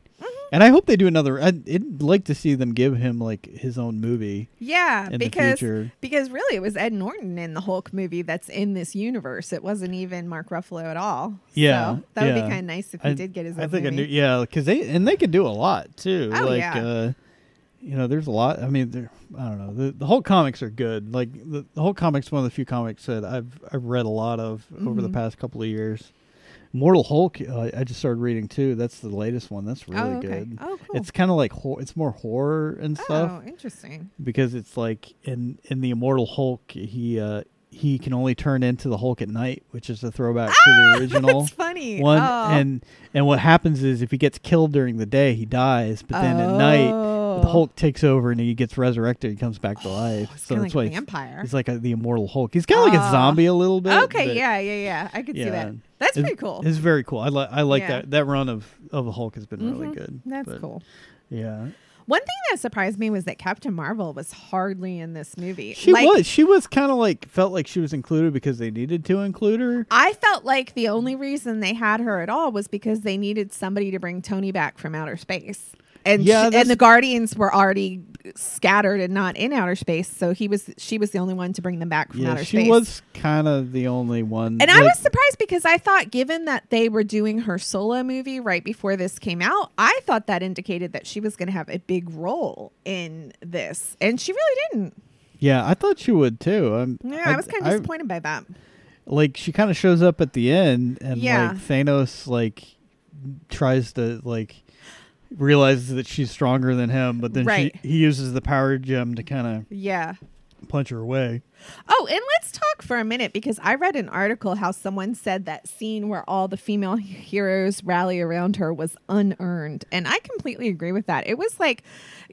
And I hope they do another. I'd, like to see them give him like his own movie Yeah, because because really it was Ed Norton in the Hulk movie that's in this universe. It wasn't even Mark Ruffalo at all. Yeah, so that would be kind of nice if he I- did get his own I think I movie. knew, yeah, because they and they could do a lot too. Oh, like, yeah. uh, you know, there's a lot. I mean, there, I don't know. The the whole comics are good. Like the, the whole comics, one of the few comics that I've I've read a lot of over the Mhm. past couple of years. Mortal Hulk, uh, I just started reading too. That's the latest one. That's really oh, okay. good. Oh, cool. It's kind of like hor- it's more horror and stuff oh, interesting. because it's like in in the Immortal Hulk, he uh he can only turn into the Hulk at night, which is a throwback to the original That's funny. one oh. and and what happens is if he gets killed during the day he dies but then at night the Oh. hulk takes over and he gets resurrected he comes back to life It's so that's like why he's, vampire. he's like a, the immortal hulk he's kind of like a Oh. zombie a little bit okay, yeah, yeah, yeah. I could see that. That's it's, pretty cool. it's very cool i like i like Yeah. that that run of of the hulk has been really Mhm. good That's but, cool. yeah One thing that surprised me was that Captain Marvel was hardly in this movie. she like, was she was kind of like felt like she was included because they needed to include her I felt like the only reason they had her at all was because they needed somebody to bring Tony back from outer space. And Yeah, she- and the Guardians were already scattered and not in outer space, so he was she was the only one to bring them back from yeah outer she space. was kind of the only one and I was surprised because I thought, given that they were doing her solo movie right before this came out, I thought that indicated that she was going to have a big role in this, and she really didn't. yeah i thought she would too um, Yeah, I, was kind of disappointed by that. like she kind of shows up at the end and Yeah. like Thanos like tries to like realizes that she's stronger than him but then Right. she, he uses the power gem to kind of Yeah. of punch her away Oh, and let's talk for a minute because I read an article how someone said that scene where all the female heroes rally around her was unearned. And I completely agree with that. It was like,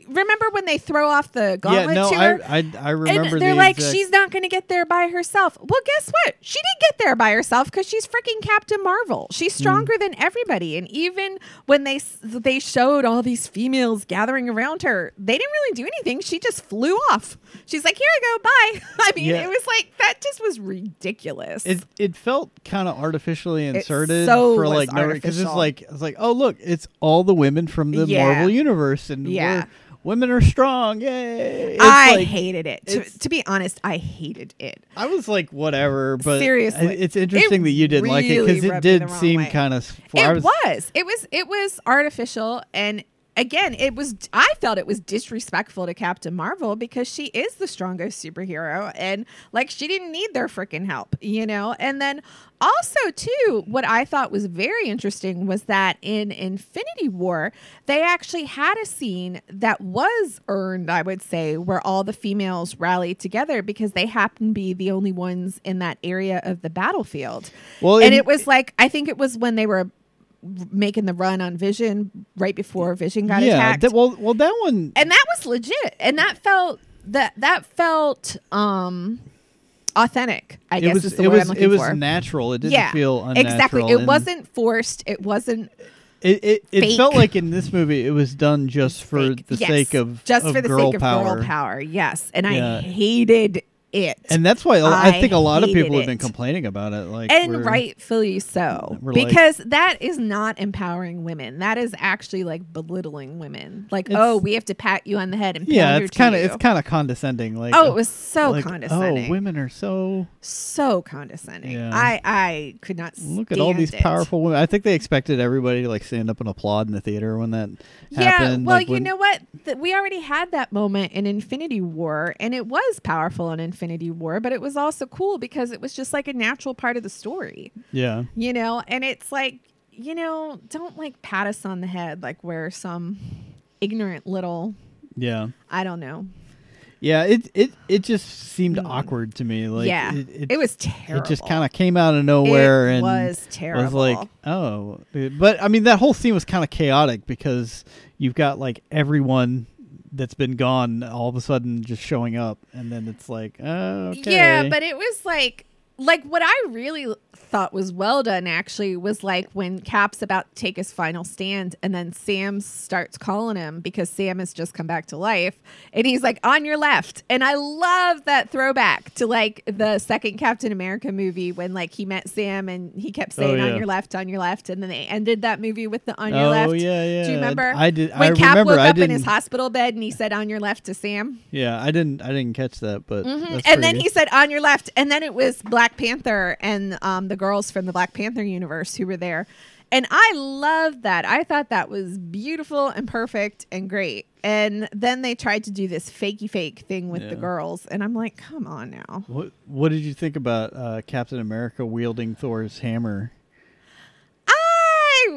remember when they throw off the gauntlet yeah no to I, her? I i remember and they're the like, exact- she's not going to get there by herself. Well, guess what? She did get there by herself because she's freaking Captain Marvel. She's Hmm. stronger than everybody. And even when they they showed all these females gathering around her, they didn't really do anything. She just flew off. She's like, here I go, bye. I mean, Yeah. it was like that. Just was ridiculous. it it felt kind of artificially inserted so for like no because it's like it's like oh look it's all the women from the Yeah. Marvel universe and Yeah. women are strong yay It's I like- hated it. To, to be honest, I hated it. I was like, whatever, but Seriously. It's interesting It that you didn't like it because it did seem kind of. it was. It was. It was artificial, and again, it was. I felt it was disrespectful to Captain Marvel because she is the strongest superhero, and like she didn't need their freaking help, you know. And then also too, what I thought was very interesting was that in Infinity War, they actually had a scene that was earned. I would say where all the females rallied together because they happened to be the only ones in that area of the battlefield well, and in- it was like I think it was when they were making the run on Vision right before Vision got yeah. attacked, that- well, well, that one. and that was legit, and that felt that that felt um authentic. I guess was. is the It word was. I'm looking it was for. natural. It didn't yeah, feel unnatural. exactly. It and wasn't forced. It wasn't It it, it felt like in this movie it was done just for fake. the Yes, sake of just of for the girl sake power. of girl power. Yes, and Yeah. I hated it. And that's why I, I think a lot of people have been complaining about it. Like, and rightfully so we're like- because that is not empowering women that is actually like belittling women like oh we have to pat you on the head and Yeah, it's kind of it's kind of condescending. Like, oh it was so like, condescending Oh, women are so. so condescending Yeah. i i could not Look at all these it. powerful women. I think they expected everybody to like stand up and applaud in the theater when that yeah happened. well like, you when- know what Th- we already had that moment in infinity war and it was powerful in infinity war but it was also cool because it was just like a natural part of the story Yeah, you know and it's like you know don't like pat us on the head like we're some ignorant little yeah, i don't know yeah. It it it just seemed Mm. awkward to me. Like, yeah it, it, it was terrible it just kind of came out of nowhere it and was terrible was like, oh, but I mean that whole scene was kind of chaotic because you've got like everyone that's been gone all of a sudden just showing up, and then it's like, oh, okay, yeah but it was like like what I really thought was well done actually was like when Cap's about to take his final stand and then Sam starts calling him because Sam has just come back to life and he's like on your left and I love that throwback to like the second Captain America movie when like he met Sam and he kept saying Oh, yeah. on your left on your left and then they ended that movie with the on your oh left. yeah, yeah. Do you remember? I did. when I Cap remember. woke I up in didn't. his hospital bed and he said on your left to Sam? yeah, I didn't. I didn't catch that, but Mhm. and then pretty he said on your left and then it was black panther and um, the girls from the black panther universe who were there. And i loved that. I thought that was beautiful and perfect and great. And then they tried to do this fakey fake thing with the girls and i'm like come on now. What What did you think about uh, Captain America wielding Thor's hammer?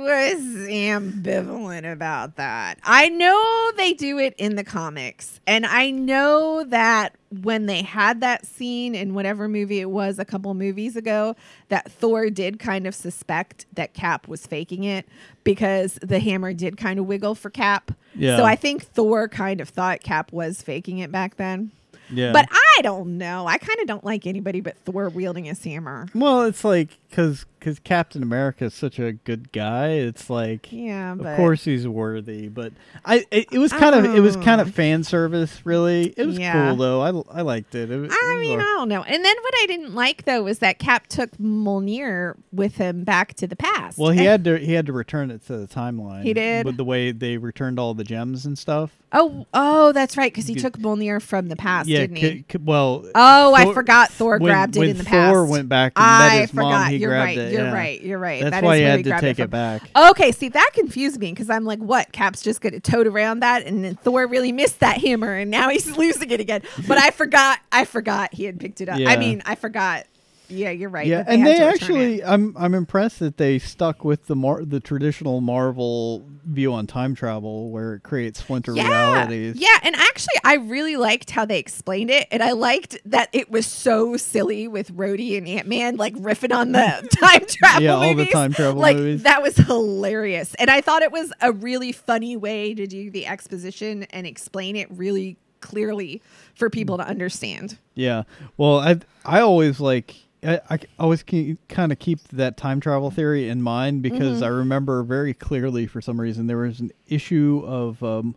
I was ambivalent about that. I know they do it in the comics, and I know that when they had that scene in whatever movie it was a couple movies ago, that Thor did kind of suspect that Cap was faking it because the hammer did kind of wiggle for Cap. Yeah. So I think Thor kind of thought Cap was faking it back then. Yeah, But I don't know. I kind of don't like anybody but Thor wielding his hammer. well, it's like because because Captain America is such a good guy. It's like Yeah, but Of course he's worthy, but I it, it was kind of it was kind Oh. of fan service. Really, it was Yeah. cool though. I, I liked it. It I mean, I don't know. And then what I didn't like though was that Cap took Mjolnir with him back to the past. well, he eh. had to he had to return it to the timeline. He did? with the way they returned all the gems and stuff. Oh, oh, that's right, because he took Mjolnir from the past, yeah, didn't he? c- c- well. Oh, I forgot Thor when- grabbed it in the Thor past. Thor went back and I met his forgot. mom. He you're right. it. You're yeah. right. You're right. That's That why is where had to take it, it, back. Okay, see that confused me because I'm like, what? Cap's just going to tote around that, and then Thor really missed that hammer, and now he's losing it again. But I forgot. I forgot he had picked it up. I mean, I forgot. Yeah, you're right. Yeah, that and they actually, I'm I'm impressed that they stuck with the mar- the traditional Marvel view on time travel, where it creates splinter realities. Yeah, and actually, I really liked how they explained it, and I liked that it was so silly with Rhodey and Ant Man like riffing on the time travel. Yeah, all the time travel like, movies. That was hilarious, and I thought it was a really funny way to do the exposition and explain it really clearly for people to understand. Yeah. Well, I I always like I, I always kind of keep that time travel theory in mind because Mhm. I remember very clearly for some reason there was an issue of um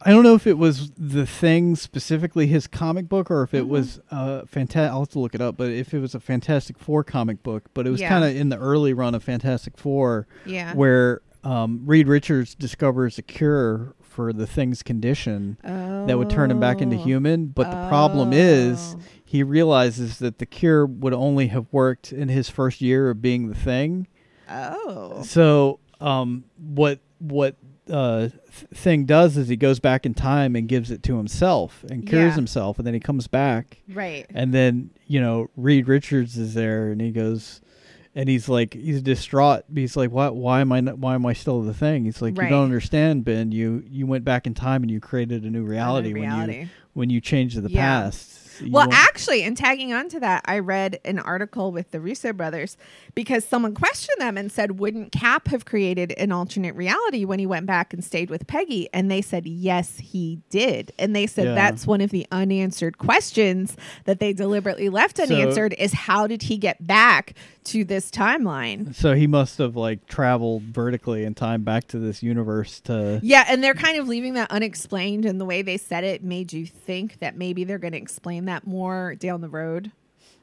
I don't know if it was the thing specifically his comic book or if it Mhm. was uh fantastic I'll have to look it up but if it was a Fantastic 4 comic book but it was Yeah. kind of in the early run of Fantastic 4 Yeah. where um Reed Richards discovers a cure for the thing's condition that would turn him back into Oh. human. But the problem is, Oh. he realizes that the cure would only have worked in his first year of being the thing. Oh. So, um, what what uh, th- thing does is he goes back in time and gives it to himself and cures Yeah. himself, and then he comes back, Right. and then you know Reed Richards is there, and he goes. And he's like, he's distraught. He's like, why? Why am I? Not, why am I still the thing? He's like, Right. you don't understand, Ben. You you went back in time and you created a new reality, when you reality. when you change to the Yeah. past. you Well, won't- actually, and tagging on to that, I read an article with the Russo brothers because someone questioned them and said, Wouldn't Cap have created an alternate reality when he went back and stayed with Peggy? And they said, Yes, he did. And they said Yeah. that's one of the unanswered questions that they deliberately left So- unanswered is how did he get back to this timeline? so he must have like traveled vertically in time back to this universe to. Yeah, and they're kind of leaving that unexplained, and the way they said it made you think that maybe they're going to explain that more down the road.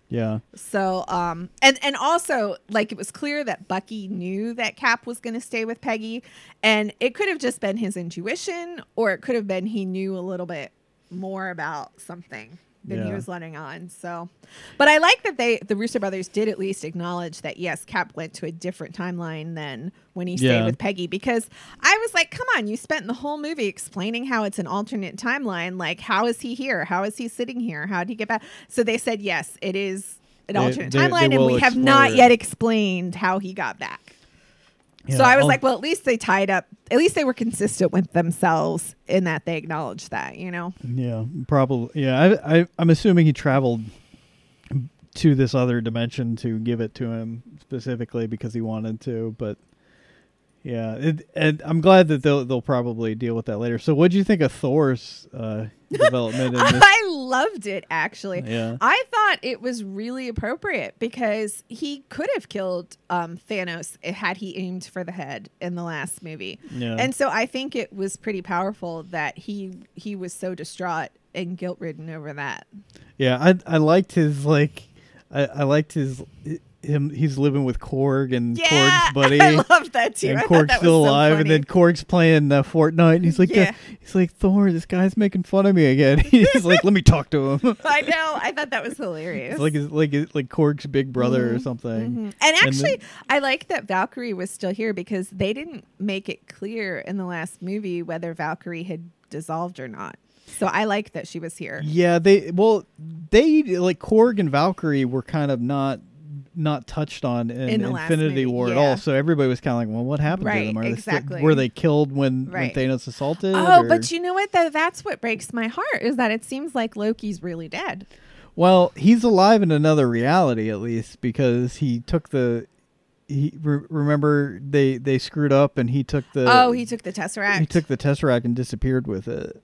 Yeah, So, um, and and also like it was clear that Bucky knew that Cap was going to stay with Peggy, and it could have just been his intuition, or it could have been he knew a little bit more about something than he was letting on. So, but I like that they the Russo brothers did at least acknowledge that yes, Cap went to a different timeline than when he stayed Yeah. with Peggy because I was like, come on, you spent the whole movie explaining how it's an alternate timeline. Like, how is he here? How is he sitting here? How did he get back? So they said yes, it is an They- alternate they- they timeline, and we have not it. yet explained how he got back. So I was I'll- like, well, at least they tied up. At least they were consistent with themselves in that they acknowledged that, you know. yeah, probably. Yeah, I, I I'm assuming he traveled to this other dimension to give it to him specifically because he wanted to, but Yeah, it, and I'm glad that they'll they'll probably deal with that later. So, what do you think of Thor's uh, development? I loved it actually. Yeah. I thought it was really appropriate because he could have killed um, Thanos had he aimed for the head in the last movie. Yeah. And so I think it was pretty powerful that he he was so distraught and guilt ridden over that. Yeah, I I liked his like, I, I liked his him. He's living with Korg and Yeah, Korg's buddy. I love that too. and I Korg's that still so alive, and then Korg's playing uh, Fortnite, and he's like, Yeah. he's like Thor, this guy's making fun of me again. he's like, let me talk to him. I know. I thought that was hilarious. it's like his, like his- like Korg's big brother or something. Mhm. And And actually, then- I like that Valkyrie was still here because they didn't make it clear in the last movie whether Valkyrie had dissolved or not. So I like that she was here. Yeah, they well, they like Korg and Valkyrie were kind of not not touched on in, In Infinity War at all. So everybody was kind of like, well, what happened to them? Are they still- were they killed when, Right. when Thanos assaulted? Oh, or- but you know what? Though that's what breaks my heart is that it seems like Loki's really dead. Well, he's alive in another reality at least because he took the. He re- remember they they screwed up and he took the. oh, he took the Tesseract. he took the tesseract and disappeared with it.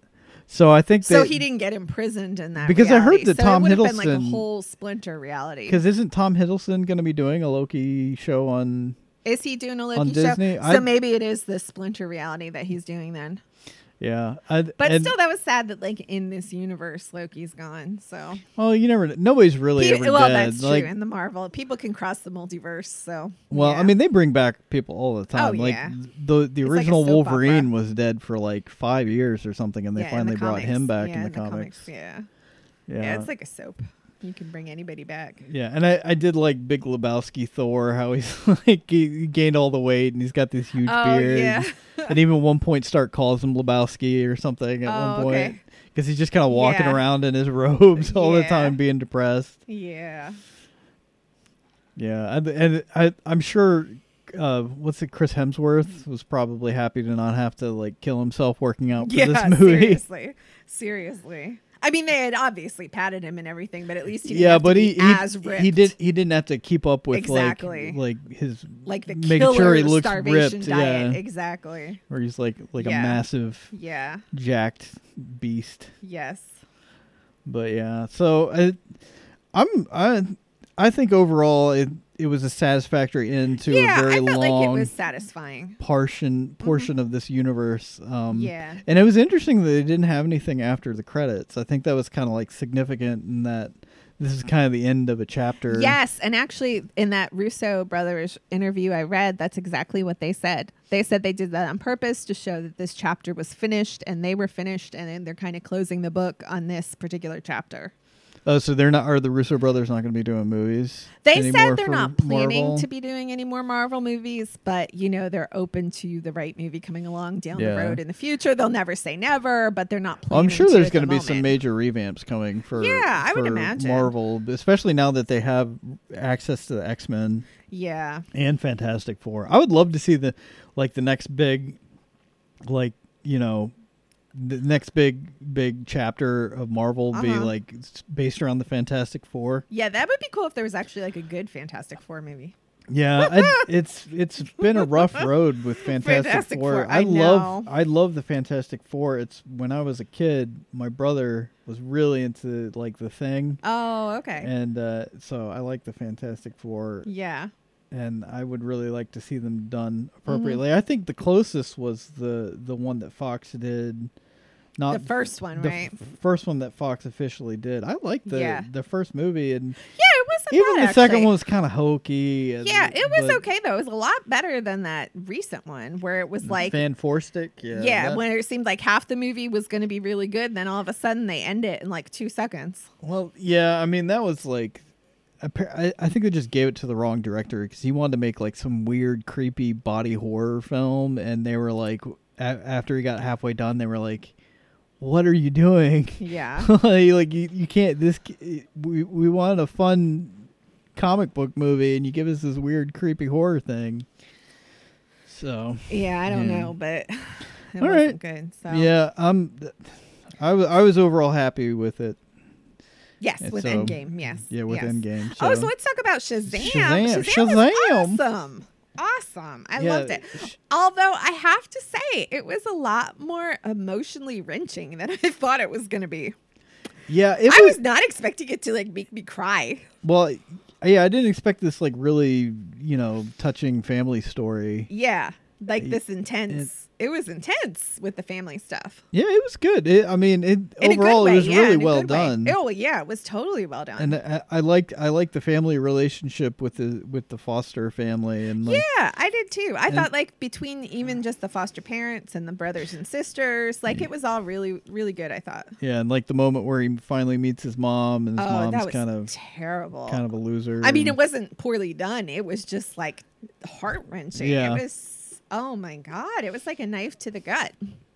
So I think so he didn't get imprisoned in that. Because I heard that so Tom it would have been like a Hiddleston- whole splinter reality. because isn't Tom Hiddleston going to be doing a Loki show on? Is he doing a Loki show? Disney? So I- maybe it is the splinter reality that he's doing then. Yeah, I, But still, that was sad that like in this universe, Loki's gone. So Well, you never. Nobody's really Pe- ever well, dead. that's like, true. In the Marvel, people can cross the multiverse. So well, yeah. I mean, they bring back people all the time. Oh, like yeah. the the like original opera. Wolverine was dead for like five years or something, and they Yeah, finally the brought comics. him back Yeah, in the comics. Yeah. Yeah, yeah, it's like a soap. You can bring anybody back. Yeah, and I, I did like Big Lebowski Thor, how he's like he gained all the weight and he's got this huge Oh, beard. yeah. and even at one point, Stark calls him Lebowski or something at Oh, one point okay. because he's just kind of walking Yeah. around in his robes all the time, being depressed. Yeah. Yeah, and, and I I'm sure. Uh, what's it? Chris Hemsworth was probably happy to not have to like kill himself working out for yeah. this movie. Seriously. Seriously. I mean, they had obviously patted him and everything, but at least he yeah, but he he, as ripped. he did he didn't have to keep up with Exactly. like like his like the making killer sure he looks ripped. diet. Yeah, Exactly. where he's like like a massive Yeah. jacked beast. Yes. But yeah, so I, I'm I I think overall it it was a satisfactory end to yeah, a very I felt like it long was satisfying. portion portion of this universe. Um, Yeah. and it was interesting that they didn't have anything after the credits. I think that was kind of like significant in that this is kind of the end of a chapter. Yes, and actually, in that Russo brothers interview I read, that's exactly what they said. They said they did that on purpose to show that this chapter was finished, and they were finished, and then they're kind of closing the book on this particular chapter. Oh, so they're not. Are the Russo brothers not going to be doing movies? They said they're not planning Marvel? to be doing any more Marvel movies, but you know they're open to the right movie coming along down Yeah. the road in the future. They'll never say never, but they're not Well, planning. I'm sure there's going to the be some major revamps coming for Yeah, I would imagine. Marvel, especially now that they have access to the X Men Yeah, and Fantastic Four. I would love to see the like the next big, like you know, the next big big chapter of Marvel be Uh-huh. like based around the Fantastic Four. yeah, that would be cool if there was actually like a good Fantastic Four movie. Yeah, I, it's it's been a rough road with Fantastic, Fantastic Four. Four, I love. I love the Fantastic Four. It's when I was a kid, my brother was really into like the thing, Oh, okay. and uh, so I like the Fantastic Four, yeah. and I would really like to see them done Mm-hmm. appropriately. I think the closest was the the one that Fox did. Not The first one, the right? f- first one that Fox officially did. I liked the Yeah. the first movie, and Yeah, it wasn't even bad, the second one was kind of hokey. and- Yeah, it was okay though. It was a lot better than that recent one where it was like Van Forstick. Yeah, yeah, that- when it seemed like half the movie was going to be really good, then all of a sudden they end it in like 2 seconds. well, yeah. I mean, that was like, I, I think they just gave it to the wrong director because he wanted to make like some weird, creepy body horror film, and they were like, a- after he got halfway done, they were like, "What are you doing? Yeah. like, you, you can't. This we we want a fun comic book movie, and you give us this weird, creepy horror thing." So yeah, I don't Yeah. know, but it All wasn't right. good. So yeah, um, I was I was overall happy with it. yes, And with so- Endgame, yes. Yeah, with yes. Endgame. Oh, so- so let's talk about Shazam. Shazam. Shazam, Shazam. awesome. Awesome. I Yeah, loved it. Although I have to say, it was a lot more emotionally wrenching than I thought it was going to be. Yeah, it I was, was not expecting it to like make me cry. well. Yeah, I didn't expect this like really, you know, touching family story. Yeah, like this intense. It, was intense with the family stuff. Yeah, it was good. It, I mean, it In overall way, it was yeah, really well way. done. Oh yeah, it was totally well done. and uh, I, I liked I liked the family relationship with the with the Foster family and like yeah, I did too. I thought like between even just the foster parents and the brothers and sisters, like it was all really, really good. I thought. yeah, and like the moment where he finally meets his mom and his oh, mom's kind of terrible. kind of a loser. I mean, it wasn't poorly done. It was just like heart wrenching. Yeah. It was. Oh my god! It was like a knife to the gut.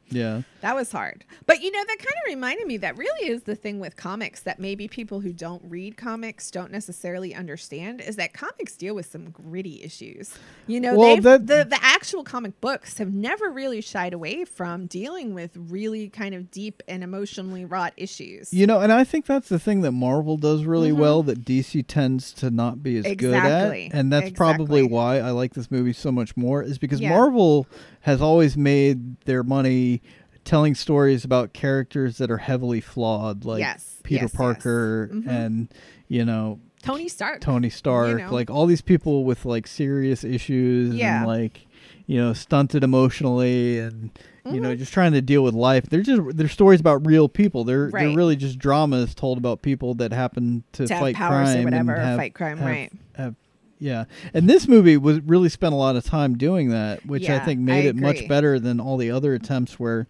Yeah. That was hard. But you know, that kind of reminded me that really is the thing with comics that maybe people who don't read comics don't necessarily understand is that comics deal with some gritty issues. You know, Well, that- the the actual comic books have never really shied away from dealing with really kind of deep and emotionally wrought issues. You know, and I think that's the thing that Marvel does really Mhm. well that DC tends to not be as Exactly. good at. And that's probably why I like this movie so much more is because Yeah. Marvel has always made their money telling stories about characters that are heavily flawed like Yes, Peter yes, yes. Parker Mhm. and you know Tony Stark. Tony Stark, know. like all these people with like serious issues Yeah. and like you know stunted emotionally and you know Mhm. just trying to deal with life. They're just they're stories about real people. They're they're really just dramas told about people that happen to, to fight crime or whatever, and have, fight crime, have- right? have- yeah, and this movie was really spent a lot of time doing that, which I think made I it much better than all the other attempts where.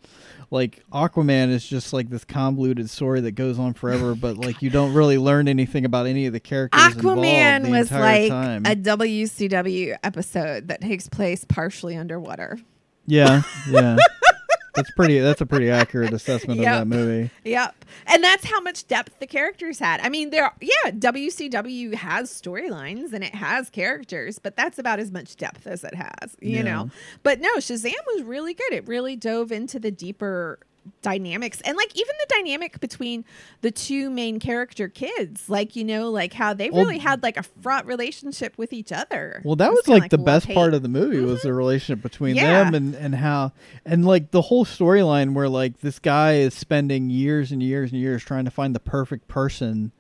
Like Aquaman is just like this convoluted story that goes on forever, but like you don't really learn anything about any of the characters. Aquaman was like time. a WCW episode that takes place partially underwater. Yeah, yeah. that's pretty. That's a pretty accurate assessment Yep. of that movie. Yep. And that's how much depth the characters had. I mean, there yeah, WCW has storylines and it has characters, but that's about as much depth as it has, you Yeah. know. But no, Shazam was really good. It really dove into the deeper dynamics and like even the dynamic between the two main character kids like you know like how they Well- really had like a fraught relationship with each other Well, that It was kinda like the best love-hate. part of the movie was mm-hmm. the relationship between Yeah. them and and how and like the whole storyline where like this guy is spending years and years and years trying to find the perfect person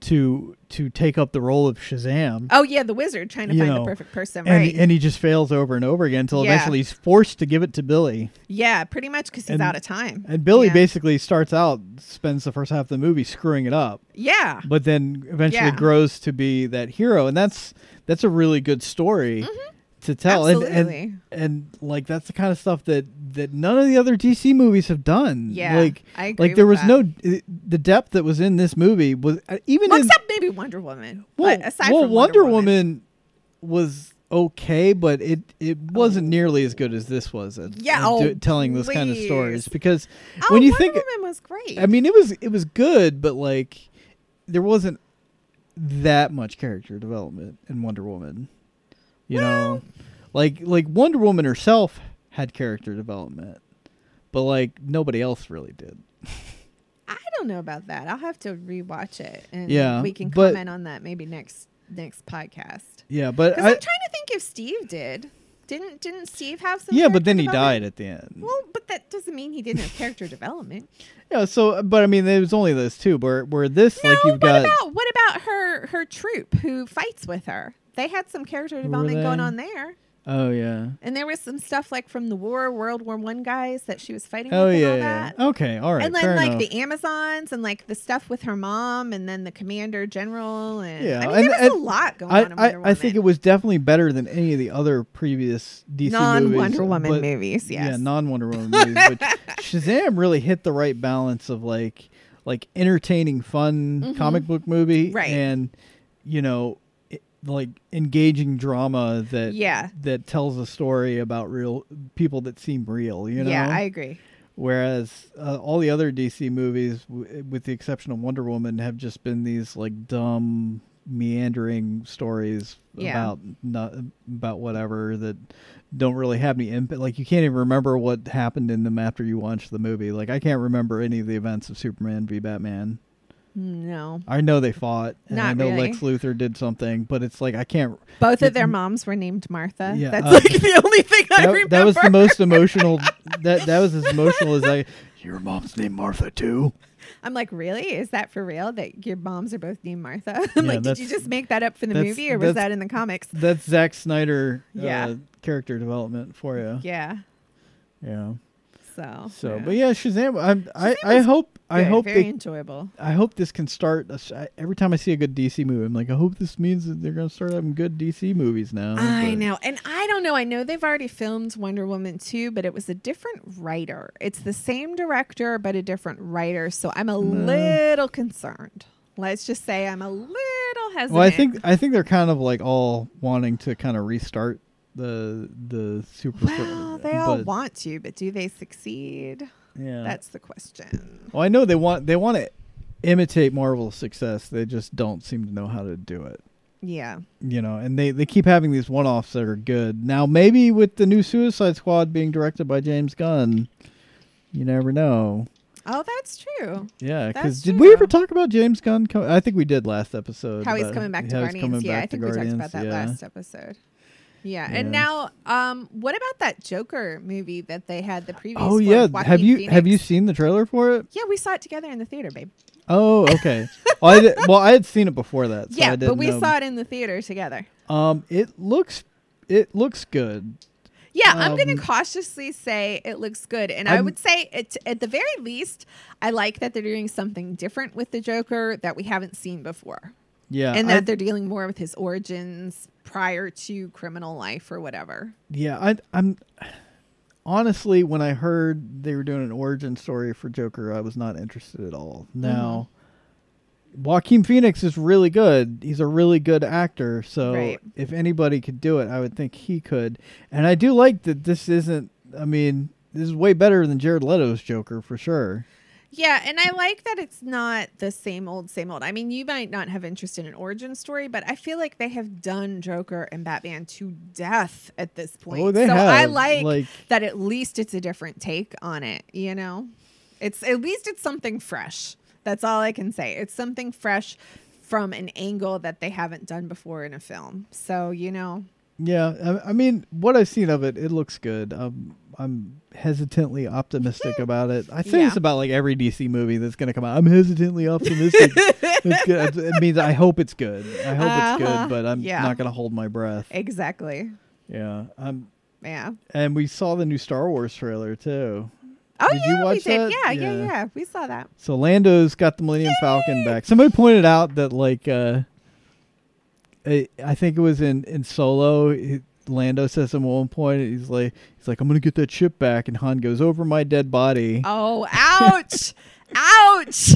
to to take up the role of Shazam. oh yeah the wizard trying to find know, the perfect person And, right and he just fails over and over again until Yeah. eventually he's forced to give it to Billy. yeah pretty much because he's And- out of time And Billy Yeah. basically starts out, spends the first half of the movie screwing it up. yeah but then eventually Yeah. grows to be that hero and that's that's a really good story mm-hmm. To tell and. Absolutely. and and like that's the kind of stuff that that none of the other DC movies have done Yeah, like I agree like there was no the depth that was in this movie was uh, even Well, in except maybe Wonder Woman. well, aside well from Wonder, Wonder, Woman, was okay but it it wasn't nearly as good as this was at, Yeah, at oh, do- telling those kind of stories because oh, when you think Wonder think Woman was great. I mean, it was it was good, but like there wasn't that much character development in Wonder Woman. You know, like like Wonder Woman herself had character development, but like nobody else really did. I don't know about that. I'll have to rewatch it, and Yeah, we can but- comment on that maybe next next podcast. Yeah, but I, I'm trying to think if Steve did. Didn't didn't Steve have some? yeah, but then he died at the end. Well, but that doesn't mean he didn't have character development. Yeah, so but I mean, there was only those two. Where where this no, like you've what got about what about her her troop who fights with her? They had some character development going on there. oh yeah And there was some stuff like from the war, World War One guys that she was fighting oh with and yeah, all yeah. okay all right and then like enough. the Amazons and like the stuff with her mom and then the commander general and Yeah, I mean and- there was a lot going I, on in I. I think it was definitely better than any of the other previous DC non. Wonder Woman but- movies. Yes. Yeah, non Wonder Woman movies. But Shazam really hit the right balance of like like entertaining, fun Mhm. comic book movie, Right. and you know, like engaging drama that yeah. that tells a story about real people that seem real. You know, Yeah, I agree. Whereas uh, all the other DC movies, w- with the exception of Wonder Woman, have just been these like dumb, meandering stories Yeah. about not about whatever that don't really have any impact. Like you can't even remember what happened in them after you watch the movie. Like I can't remember any of the events of Superman v Batman. No. I know they fought, and I know really. Lex Luthor did something, but it's like I can't. Both of their moms were named Martha. Yeah, That's uh, like the only thing I That, remember. that was the most emotional. that that was as emotional as I. Your mom's named Martha too. I'm like, really? Is that for real? That your moms are both named Martha? I'm Yeah, like, did you just make that up for the movie, or was that in the comics? That's Zack Snyder. Yeah. Uh, character development for you. Yeah. Yeah. So. So, yeah. but yeah, Shazam. I'm, I Shazam I hope I hope very they enjoyable. I hope this can start. a every time I see a good DC movie, I'm like, I hope this means that they're gonna start having good DC movies now. I but- know. And I don't know. I know they've already filmed Wonder Woman 2, but it was a different writer. It's the same director, but a different writer. So I'm a No. little concerned. Let's just say I'm a little hesitant. Well, I think I think they're kind of like all wanting to kind of restart the the super. Well, they all want to, but do they succeed? Yeah. That's the question. well, I know they want they want to imitate Marvel's success. They just don't seem to know how to do it. Yeah. You know, and they they keep having these one offs that are good. Now, maybe with the new Suicide Squad being directed by James Gunn, you never know. Oh, that's true. Yeah, because did we ever talk about James Gunn? I think we did last episode. How he's coming back to Guardians. Yeah, I back think we talked about that yeah. last episode. Yeah. Yeah. And now, um, what about that Joker movie that they had the previews? Oh yeah, with have Joaquin you have you seen the trailer for it? Yeah, we saw it together in the theater, babe. Oh, okay. well, I did, well, I had seen it before that. So I yeah, but we know. saw it in the theater together. Um, it looks it looks good. Yeah, I'm going Um, to cautiously say it looks good. And i I'm- would say, it, at the very least, I like that they're doing something different with the Joker that we haven't seen before. Yeah, and I- that they're dealing more with his origins prior to criminal life or whatever. yeah. I, I'm honestly when I heard they were doing an origin story for Joker, I was not interested at all. Mm-hmm. Now, Joaquin Phoenix is really good. He's a really good actor. So Right. if anybody could do it, I would think he could. And I do like that this isn't. I mean, this is way better than Jared Leto's Joker for sure. Yeah, and I like that it's not the same old, same old. I mean, you might not have interest in an origin story, but I feel like they have done Joker and Batman to death at this point. Oh, they so have. I like, Like- that at least it's a different take on it, you know? It's at least it's something fresh. That's all I can say. It's something fresh from an angle that they haven't done before in a film. So, you know, Yeah, I, I mean, what I've seen of it, it looks good. Um, I'm hesitantly optimistic about it. I think Yeah. this about like every DC movie that's going to come out. I'm hesitantly optimistic. it's. It means I hope it's good. I hope it's Uh-huh. good, but I'm Yeah. not going to hold my breath. exactly. Yeah. Um, Yeah. and we saw the new Star Wars trailer too. Oh, Did you yeah, we did. Yeah, yeah, Yeah. yeah, We saw that. So Lando's got the Millennium Falcon back. Somebody pointed out that like uh, I I think it was in in Solo. Lando says at one point, he's like, he's like, I'm gonna get that ship back, and Han goes over my dead body. Oh, ouch. ouch.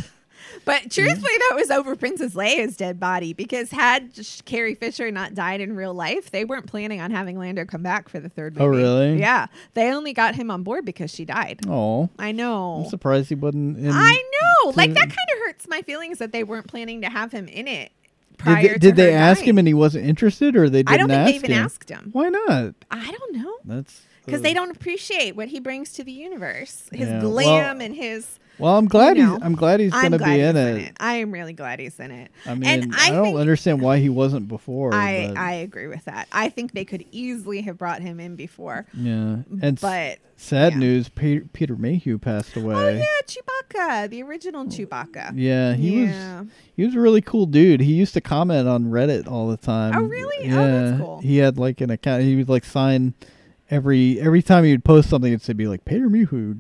But truthfully, that was over Princess Leia's dead body because had Carrie Fisher not died in real life, they weren't planning on having Lando come back for the third oh, movie. Oh, really? Yeah. They only got him on board because she died. Oh, I know. I'm surprised he wasn't in. I know. Like, that kind of hurts my feelings that they weren't planning to have him in it did prior they, to did they ask dying. him and he wasn't interested, or they didn't I don't think ask they even him? asked him. Why not? I don't know. That's Because they don't appreciate what he brings to the universe. His Yeah, glam well, and his. Well, I'm glad know, he's. I'm glad he's gonna be in he's it. I am really glad he's in it. I mean, and I, I, don't understand why he wasn't before. I but, I agree with that. I think they could easily have brought him in before, yeah, and but sad yeah. news: Peter, Peter Mayhew passed oh, away. oh yeah, Chewbacca, the original Chewbacca. Yeah, he Yeah. was he was a really cool dude. He used to comment on Reddit all the time. Oh, really? Oh, yeah, Oh, that's cool. He had like an account. He would like sign every every time he would post something. It'd be like Peter Mayhew,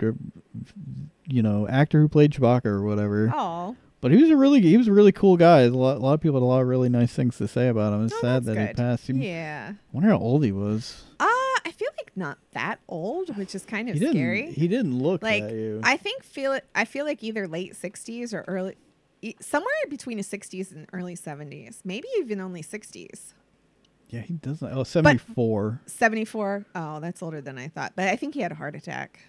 you know, actor who played Chewbacca or whatever. Oh, But he was a really he was a really cool guy. A lot, a lot of people had a lot of really nice things to say about him. It's Oh, sad that he passed. He, yeah. wonder how old he was. Uh, I feel like not that old, which is kind of He didn't. scary. He didn't look like. I think feel it. I feel like either late sixties or early, somewhere between the sixties and early seventies, maybe even only sixties. yeah, he doesn't. Oh, 74. 74. Oh, that's older than I thought. But I think he had a heart attack.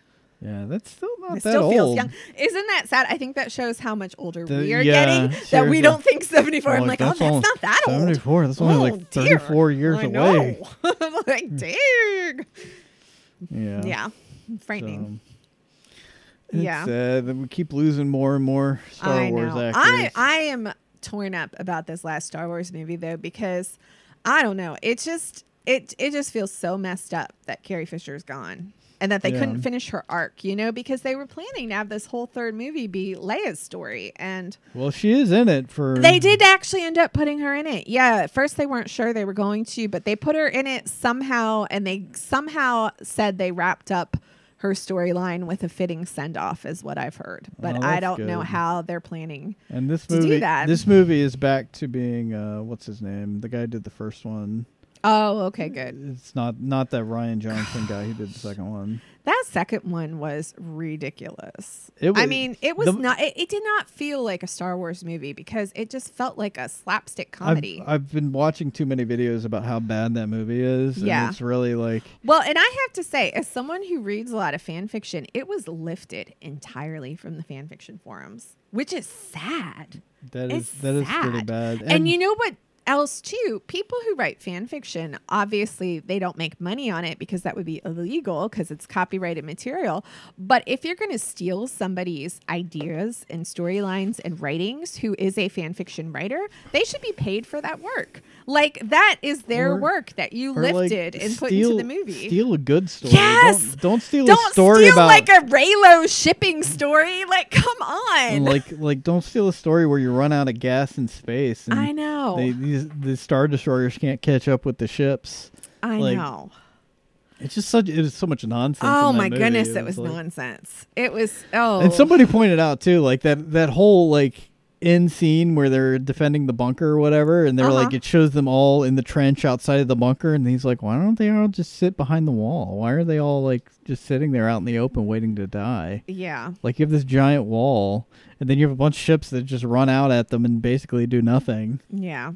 Yeah, that's still not It that still old. feels young. Isn't that sad? I think that shows how much older The- we are yeah, getting that we don't think 74. I'm like, oh, that's that's not that old. 74. That's only Oh, like dear. 34 years I away. I'm like, dang. Yeah. Yeah. Frightening. So, It's, Yeah. uh, that we keep losing more and more Star I Wars know. actors. I I am torn up about this last Star Wars movie though because I don't know. It just it it just feels so messed up that Carrie Fisher's gone. And that they Yeah. couldn't finish her arc, you know, because they were planning to have this whole third movie be Leia's story. And well, she is in it for. they did actually end up putting her in it. Yeah, at first they weren't sure they were going to, but they put her in it somehow, and they somehow said they wrapped up her storyline with a fitting send off, is what I've heard. But Oh, I don't know how they're planning. And this to do movie, that. this movie is back to being uh, what's his name? The guy did the first one. Oh, okay, good. It's not not that Rian Johnson guy who did the second one. That second one was ridiculous. It was, I mean, it was the- not. It, it did not feel like a Star Wars movie because it just felt like a slapstick I've, comedy. I've been watching too many videos about how bad that movie is. and Yeah. it's really like Well, and I have to say, as someone who reads a lot of fan fiction, it was lifted entirely from the fan fiction forums, which is sad. that is It's that is pretty sad. bad. And, you know what else too? People who write fan fiction, obviously they don't make money on it because that would be illegal because it's copyrighted material. But if you're going to steal somebody's ideas and storylines and writings who is a fan fiction writer, they should be paid for that work. Like that is their Or- work that you or, like, lifted and put into the movie. Steal a good story. Yes! Don't, don't steal Don't a story steal about like a Reylo shipping story. Like, come on. like like don't steal a story where you run out of gas in space. And I know. They, these the star destroyers can't catch up with the ships. I like, know. It's just such it is so much nonsense. Oh my movie. goodness, It it was like- nonsense. It was oh And somebody pointed out too, like that that whole like end scene where they're defending the bunker or whatever, and they're Uh-huh. like it shows them all in the trench outside of the bunker, and he's like, why don't they all just sit behind the wall? Why are they all like just sitting there out in the open waiting to die? yeah. Like you have this giant wall, and then you have a bunch of ships that just run out at them and basically do nothing. Yeah.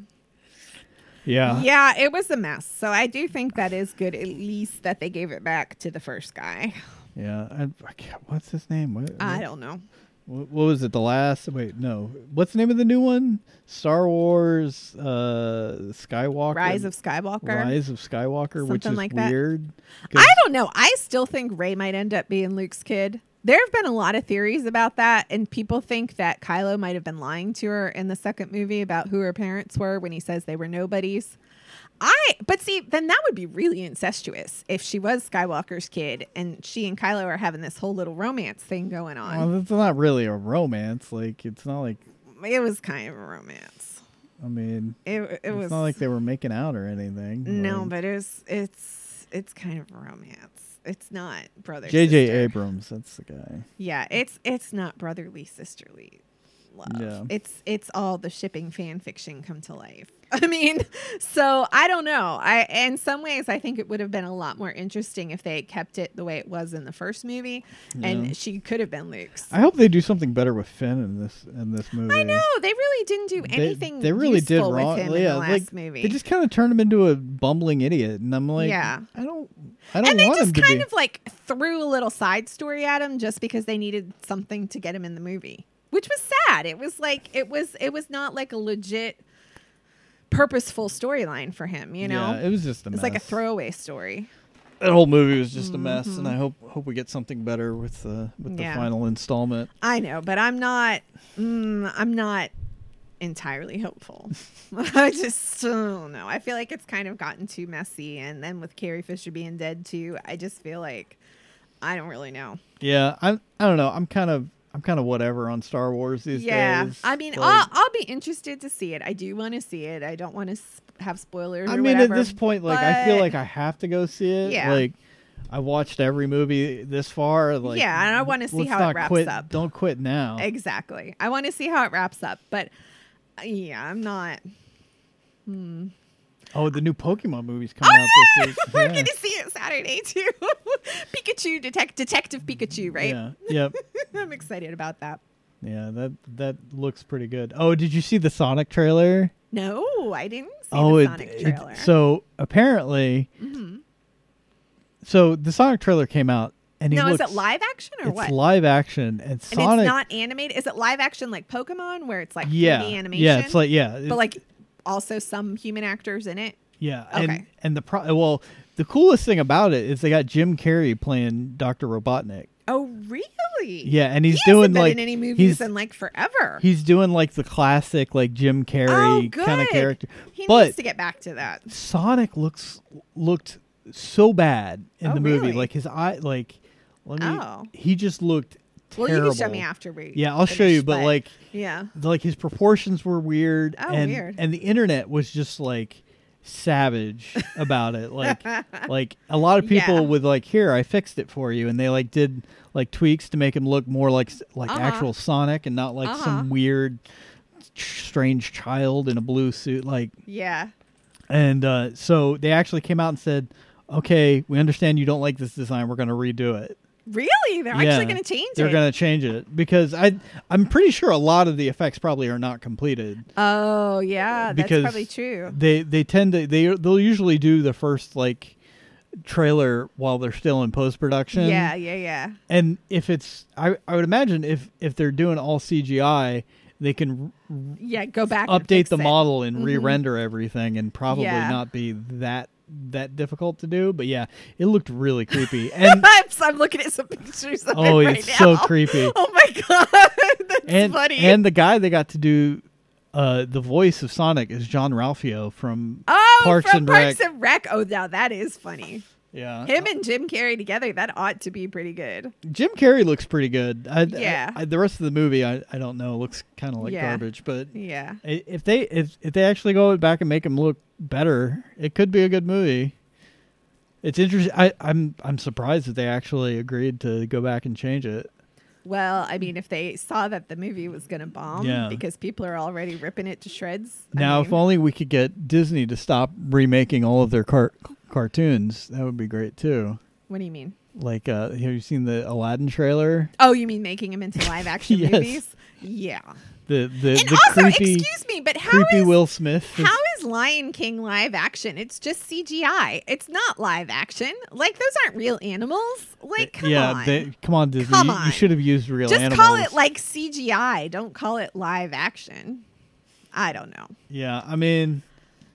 Yeah. Yeah, it was a mess. So I do think that is good at least that they gave it back to the first guy. Yeah. I, I can't- what's his name? What, I don't know. What, what was it? The last? Wait, no. What's the name of the new one? Star Wars uh Skywalker. Rise of Skywalker. Rise of Skywalker, which Something is like that. weird. I don't know. I still think Rey might end up being Luke's kid. There have been a lot of theories about that, and people think that Kylo might have been lying to her in the second movie about who her parents were when he says they were nobodies. I, but see, then that would be really incestuous if she was Skywalker's kid and she and Kylo are having this whole little romance thing going on. Well, it's not really a romance. Like it's not like it was kind of a romance. I mean, It, it it's was not like they were making out or anything. no, Like, but it's it's it's kind of a romance. It's not brother. J.J. Abrams, that's the guy. Yeah, it's it's not brotherly sisterly love. Yeah. It's it's all the shipping fan fiction come to life. I mean, so I don't know. I in some ways I think it would have been a lot more interesting if they kept it the way it was in the first movie, Yeah. and she could have been Luke's. I hope they do something better with Finn in this in this movie. I know they really didn't do anything. They, really did wrong. with him in yeah, the last like movie. they just kind of turned him into a bumbling idiot, and I'm like, Yeah. I don't, I don't and they just kind be. of like threw a little side story at him just because they needed something to get him in the movie which was sad it was like it was it was not like a legit purposeful storyline for him you know yeah, it was just a it's like a throwaway story That whole movie was just a mess, and. I hope hope we get something better with the with the Yeah. final installment. i know but i'm not mm, i'm not entirely hopeful i just don't know i feel like it's kind of gotten too messy and then with carrie fisher being dead too i just feel like i don't really know Yeah, I I don't know. I'm kind of I'm kind of whatever on Star Wars these yeah days. Yeah, I mean Like, I'll, I'll be interested to see it i do want to see it i don't want to s- have spoilers I mean, whatever, at this point, like I feel like I have to go see it. Yeah. Like I watched every movie this far. Like Yeah, and I wanna see how it wraps quit. up. Don't quit now. exactly i want to see how it wraps up but uh, yeah i'm not hmm. Oh, the new Pokemon movie's coming out this week. we're Yeah. gonna see it saturday too pikachu detect detective pikachu right Yeah. Yep. i'm excited about that Yeah. That that looks pretty good. Oh, did you see the Sonic trailer? no i didn't see oh, the it, sonic it- trailer so apparently, Mhm. so the Sonic trailer came out, and he no is it live action or It's what It's live action, and and Sonic. it's not animated is it live action like pokemon where it's like yeah, 3D animation yeah. It's like yeah, but like also some human actors in it Yeah, and Okay. and the pro- well, the coolest thing about it is they got Jim Carrey playing Doctor Robotnik. oh really? Yeah, and he's he doing been like in any movies he's in like forever. he's doing like the classic like Jim oh, Carrey good. kind of character. He But- needs to get back to that. Sonic looks looked so bad in Oh, the movie. really? Like his eye, like let me. Oh. He just looked Well, terrible. you can show me after we. Yeah, I'll show you. But like, yeah, like his proportions were weird, Oh, and weird. and the internet was just like savage about it. Like, like a lot of people Yeah. with like, here I fixed it for you, and they like did like tweaks to make him look more like like Uh-huh. actual Sonic and not like Uh-huh. some weird, strange child in a blue suit. Like, yeah. and uh, so they actually came out and said, "Okay, we understand you don't like this design. We're going to redo it. Really? They're Yeah, actually going to change it. They're going to change it because I I'm pretty sure a lot of the effects probably are not completed. Oh yeah, that's probably true. They they tend to they they'll usually do the first like trailer while they're still in post production. Yeah, yeah, yeah. And if it's I I would imagine if if they're doing all CGI, they can Yeah, go back. and update the it. model and Mhm. re-render everything and probably Yeah. not be that that difficult to do but yeah it looked really creepy and I'm, I'm looking at some pictures of oh it right it's now. so creepy Oh my god, that's and funny. and the guy they got to do uh the voice of sonic is Jean-Ralphio from oh, Parks from and Parks Rec. and Rec. Oh, now that is funny. Yeah Him and Jim Carrey together, that ought to be pretty good. jim carrey looks pretty good I, Yeah. I, the rest of the movie i, I don't know looks kind of like Yeah. garbage but Yeah. if they if, if they actually go back and make him look better it could be a good movie it's interesting I, i'm i'm surprised that they actually agreed to go back and change it Well, I mean, if they saw that the movie was going to bomb Yeah. because people are already ripping it to shreds. I now if only we could get disney to stop remaking all of their car- cartoons that would be great too what do you mean? like uh have you seen the aladdin trailer Oh, you mean making them into live action Yes. movies? Yeah. the the, And the also, creepy excuse me, but how creepy is will smith is- how is Lion King live action? It's just CGI. It's not live action. Like those aren't real animals. Like come yeah on. they, come on disney Come You- you should have used real just animals call it like CGI. Don't call it live action. I don't know. yeah i mean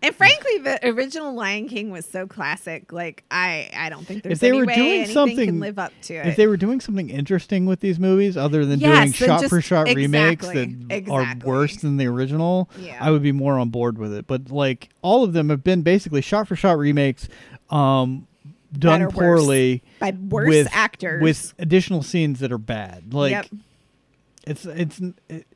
And frankly, the original Lion King was so classic. Like I, I don't think there's they any were way doing anything something- can live up to it. if they were doing something interesting with these movies other than Yes, doing shot just- for shot remakes that exactly. are worse than the original Yeah. i would be more on board with it but like all of them have been basically shot for shot remakes um done are worse. poorly by worse with actors with additional scenes that are bad like Yep. it's it's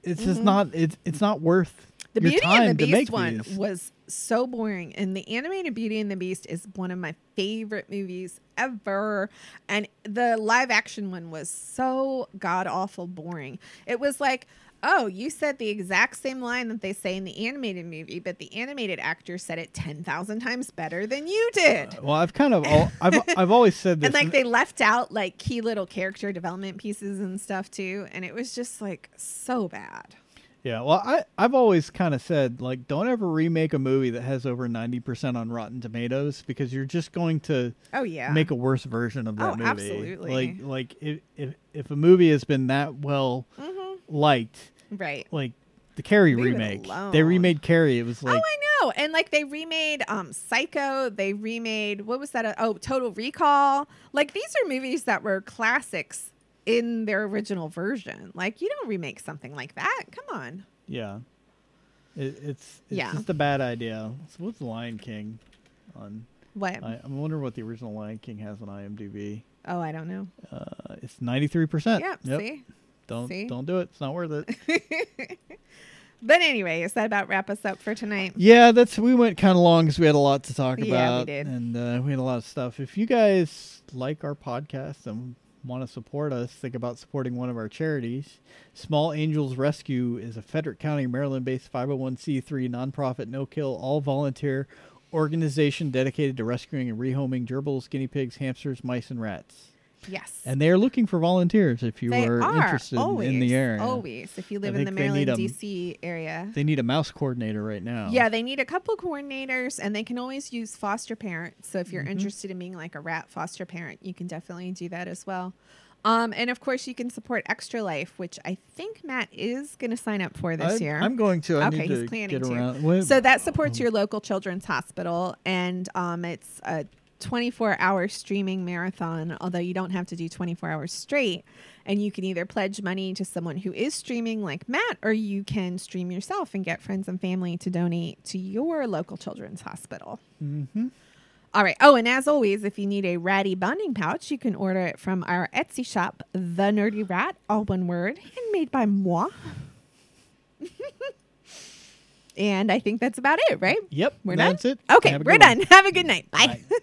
it's just Mhm. not it's it's not worth The Beauty and the Beast one these. was so boring, and the animated Beauty and the Beast is one of my favorite movies ever. And the live action one was so god awful boring. It was like, oh, you said the exact same line that they say in the animated movie, but the animated actor said it ten thousand times better than you did. Uh, well i've kind of al- i've i've always said this and like they left out like key little character development pieces and stuff too, and it was just like so bad. Yeah, well, I I've always kind of said like don't ever remake a movie that has over ninety percent on Rotten Tomatoes because you're just going to Oh yeah, make a worse version of that Oh, movie. absolutely. Like like if if if a movie has been that well hmm liked, right. like the Carrie Leave remake, they remade Carrie. It was like oh, I know. And like they remade um Psycho, they remade what was that? Uh, oh, Total Recall. Like these are movies that were classics in their original version. Like you don't remake something like that. Come on. yeah, it, it's it's Yeah. just a bad idea. So what's Lion King on? What? I, I'm wondering what the original Lion King has on IMDb. oh, I don't know. Uh, it's ninety three percent. Yeah, Yep. see? Don't See? don't do it. It's not worth it. But anyway, is that about wrap us up for tonight? Yeah, that's we went kind of long because we had a lot to talk Yeah, we about, did. and uh, we had a lot of stuff. If you guys like our podcast and want to support us, think about supporting one of our charities. Small Angels Rescue is a Frederick County, Maryland-based 501c3 nonprofit, no-kill, all-volunteer organization dedicated to rescuing and rehoming gerbils, guinea pigs, hamsters, mice, and rats. Yes. And they are looking for volunteers if you they are, are interested always, in the area. Always, if you live in the Maryland, they need Maryland, 'em. D.C. area. They need a mouse coordinator right now. Yeah, they need a couple coordinators and they can always use foster parents. So if you're Mhm. interested in being like a rat foster parent, you can definitely do that as well. Um, and of course, you can support Extra Life, which I think Matt is going to sign up for this I, year. I'm going to. I Okay, need he's to planning get to. around. So that supports your local children's hospital, and um, it's a 24 hour streaming marathon, although you don't have to do 24 hours straight. And you can either pledge money to someone who is streaming, like Matt, or you can stream yourself and get friends and family to donate to your local children's hospital. Mm-hmm. All right. Oh, and as always, if you need a ratty bonding pouch, you can order it from our Etsy shop, The Nerdy Rat, all one word, handmade by moi. and I think that's about it, right? Yep, We're that's done? it. Okay, we're one. done. Have a good night. Bye. Bye.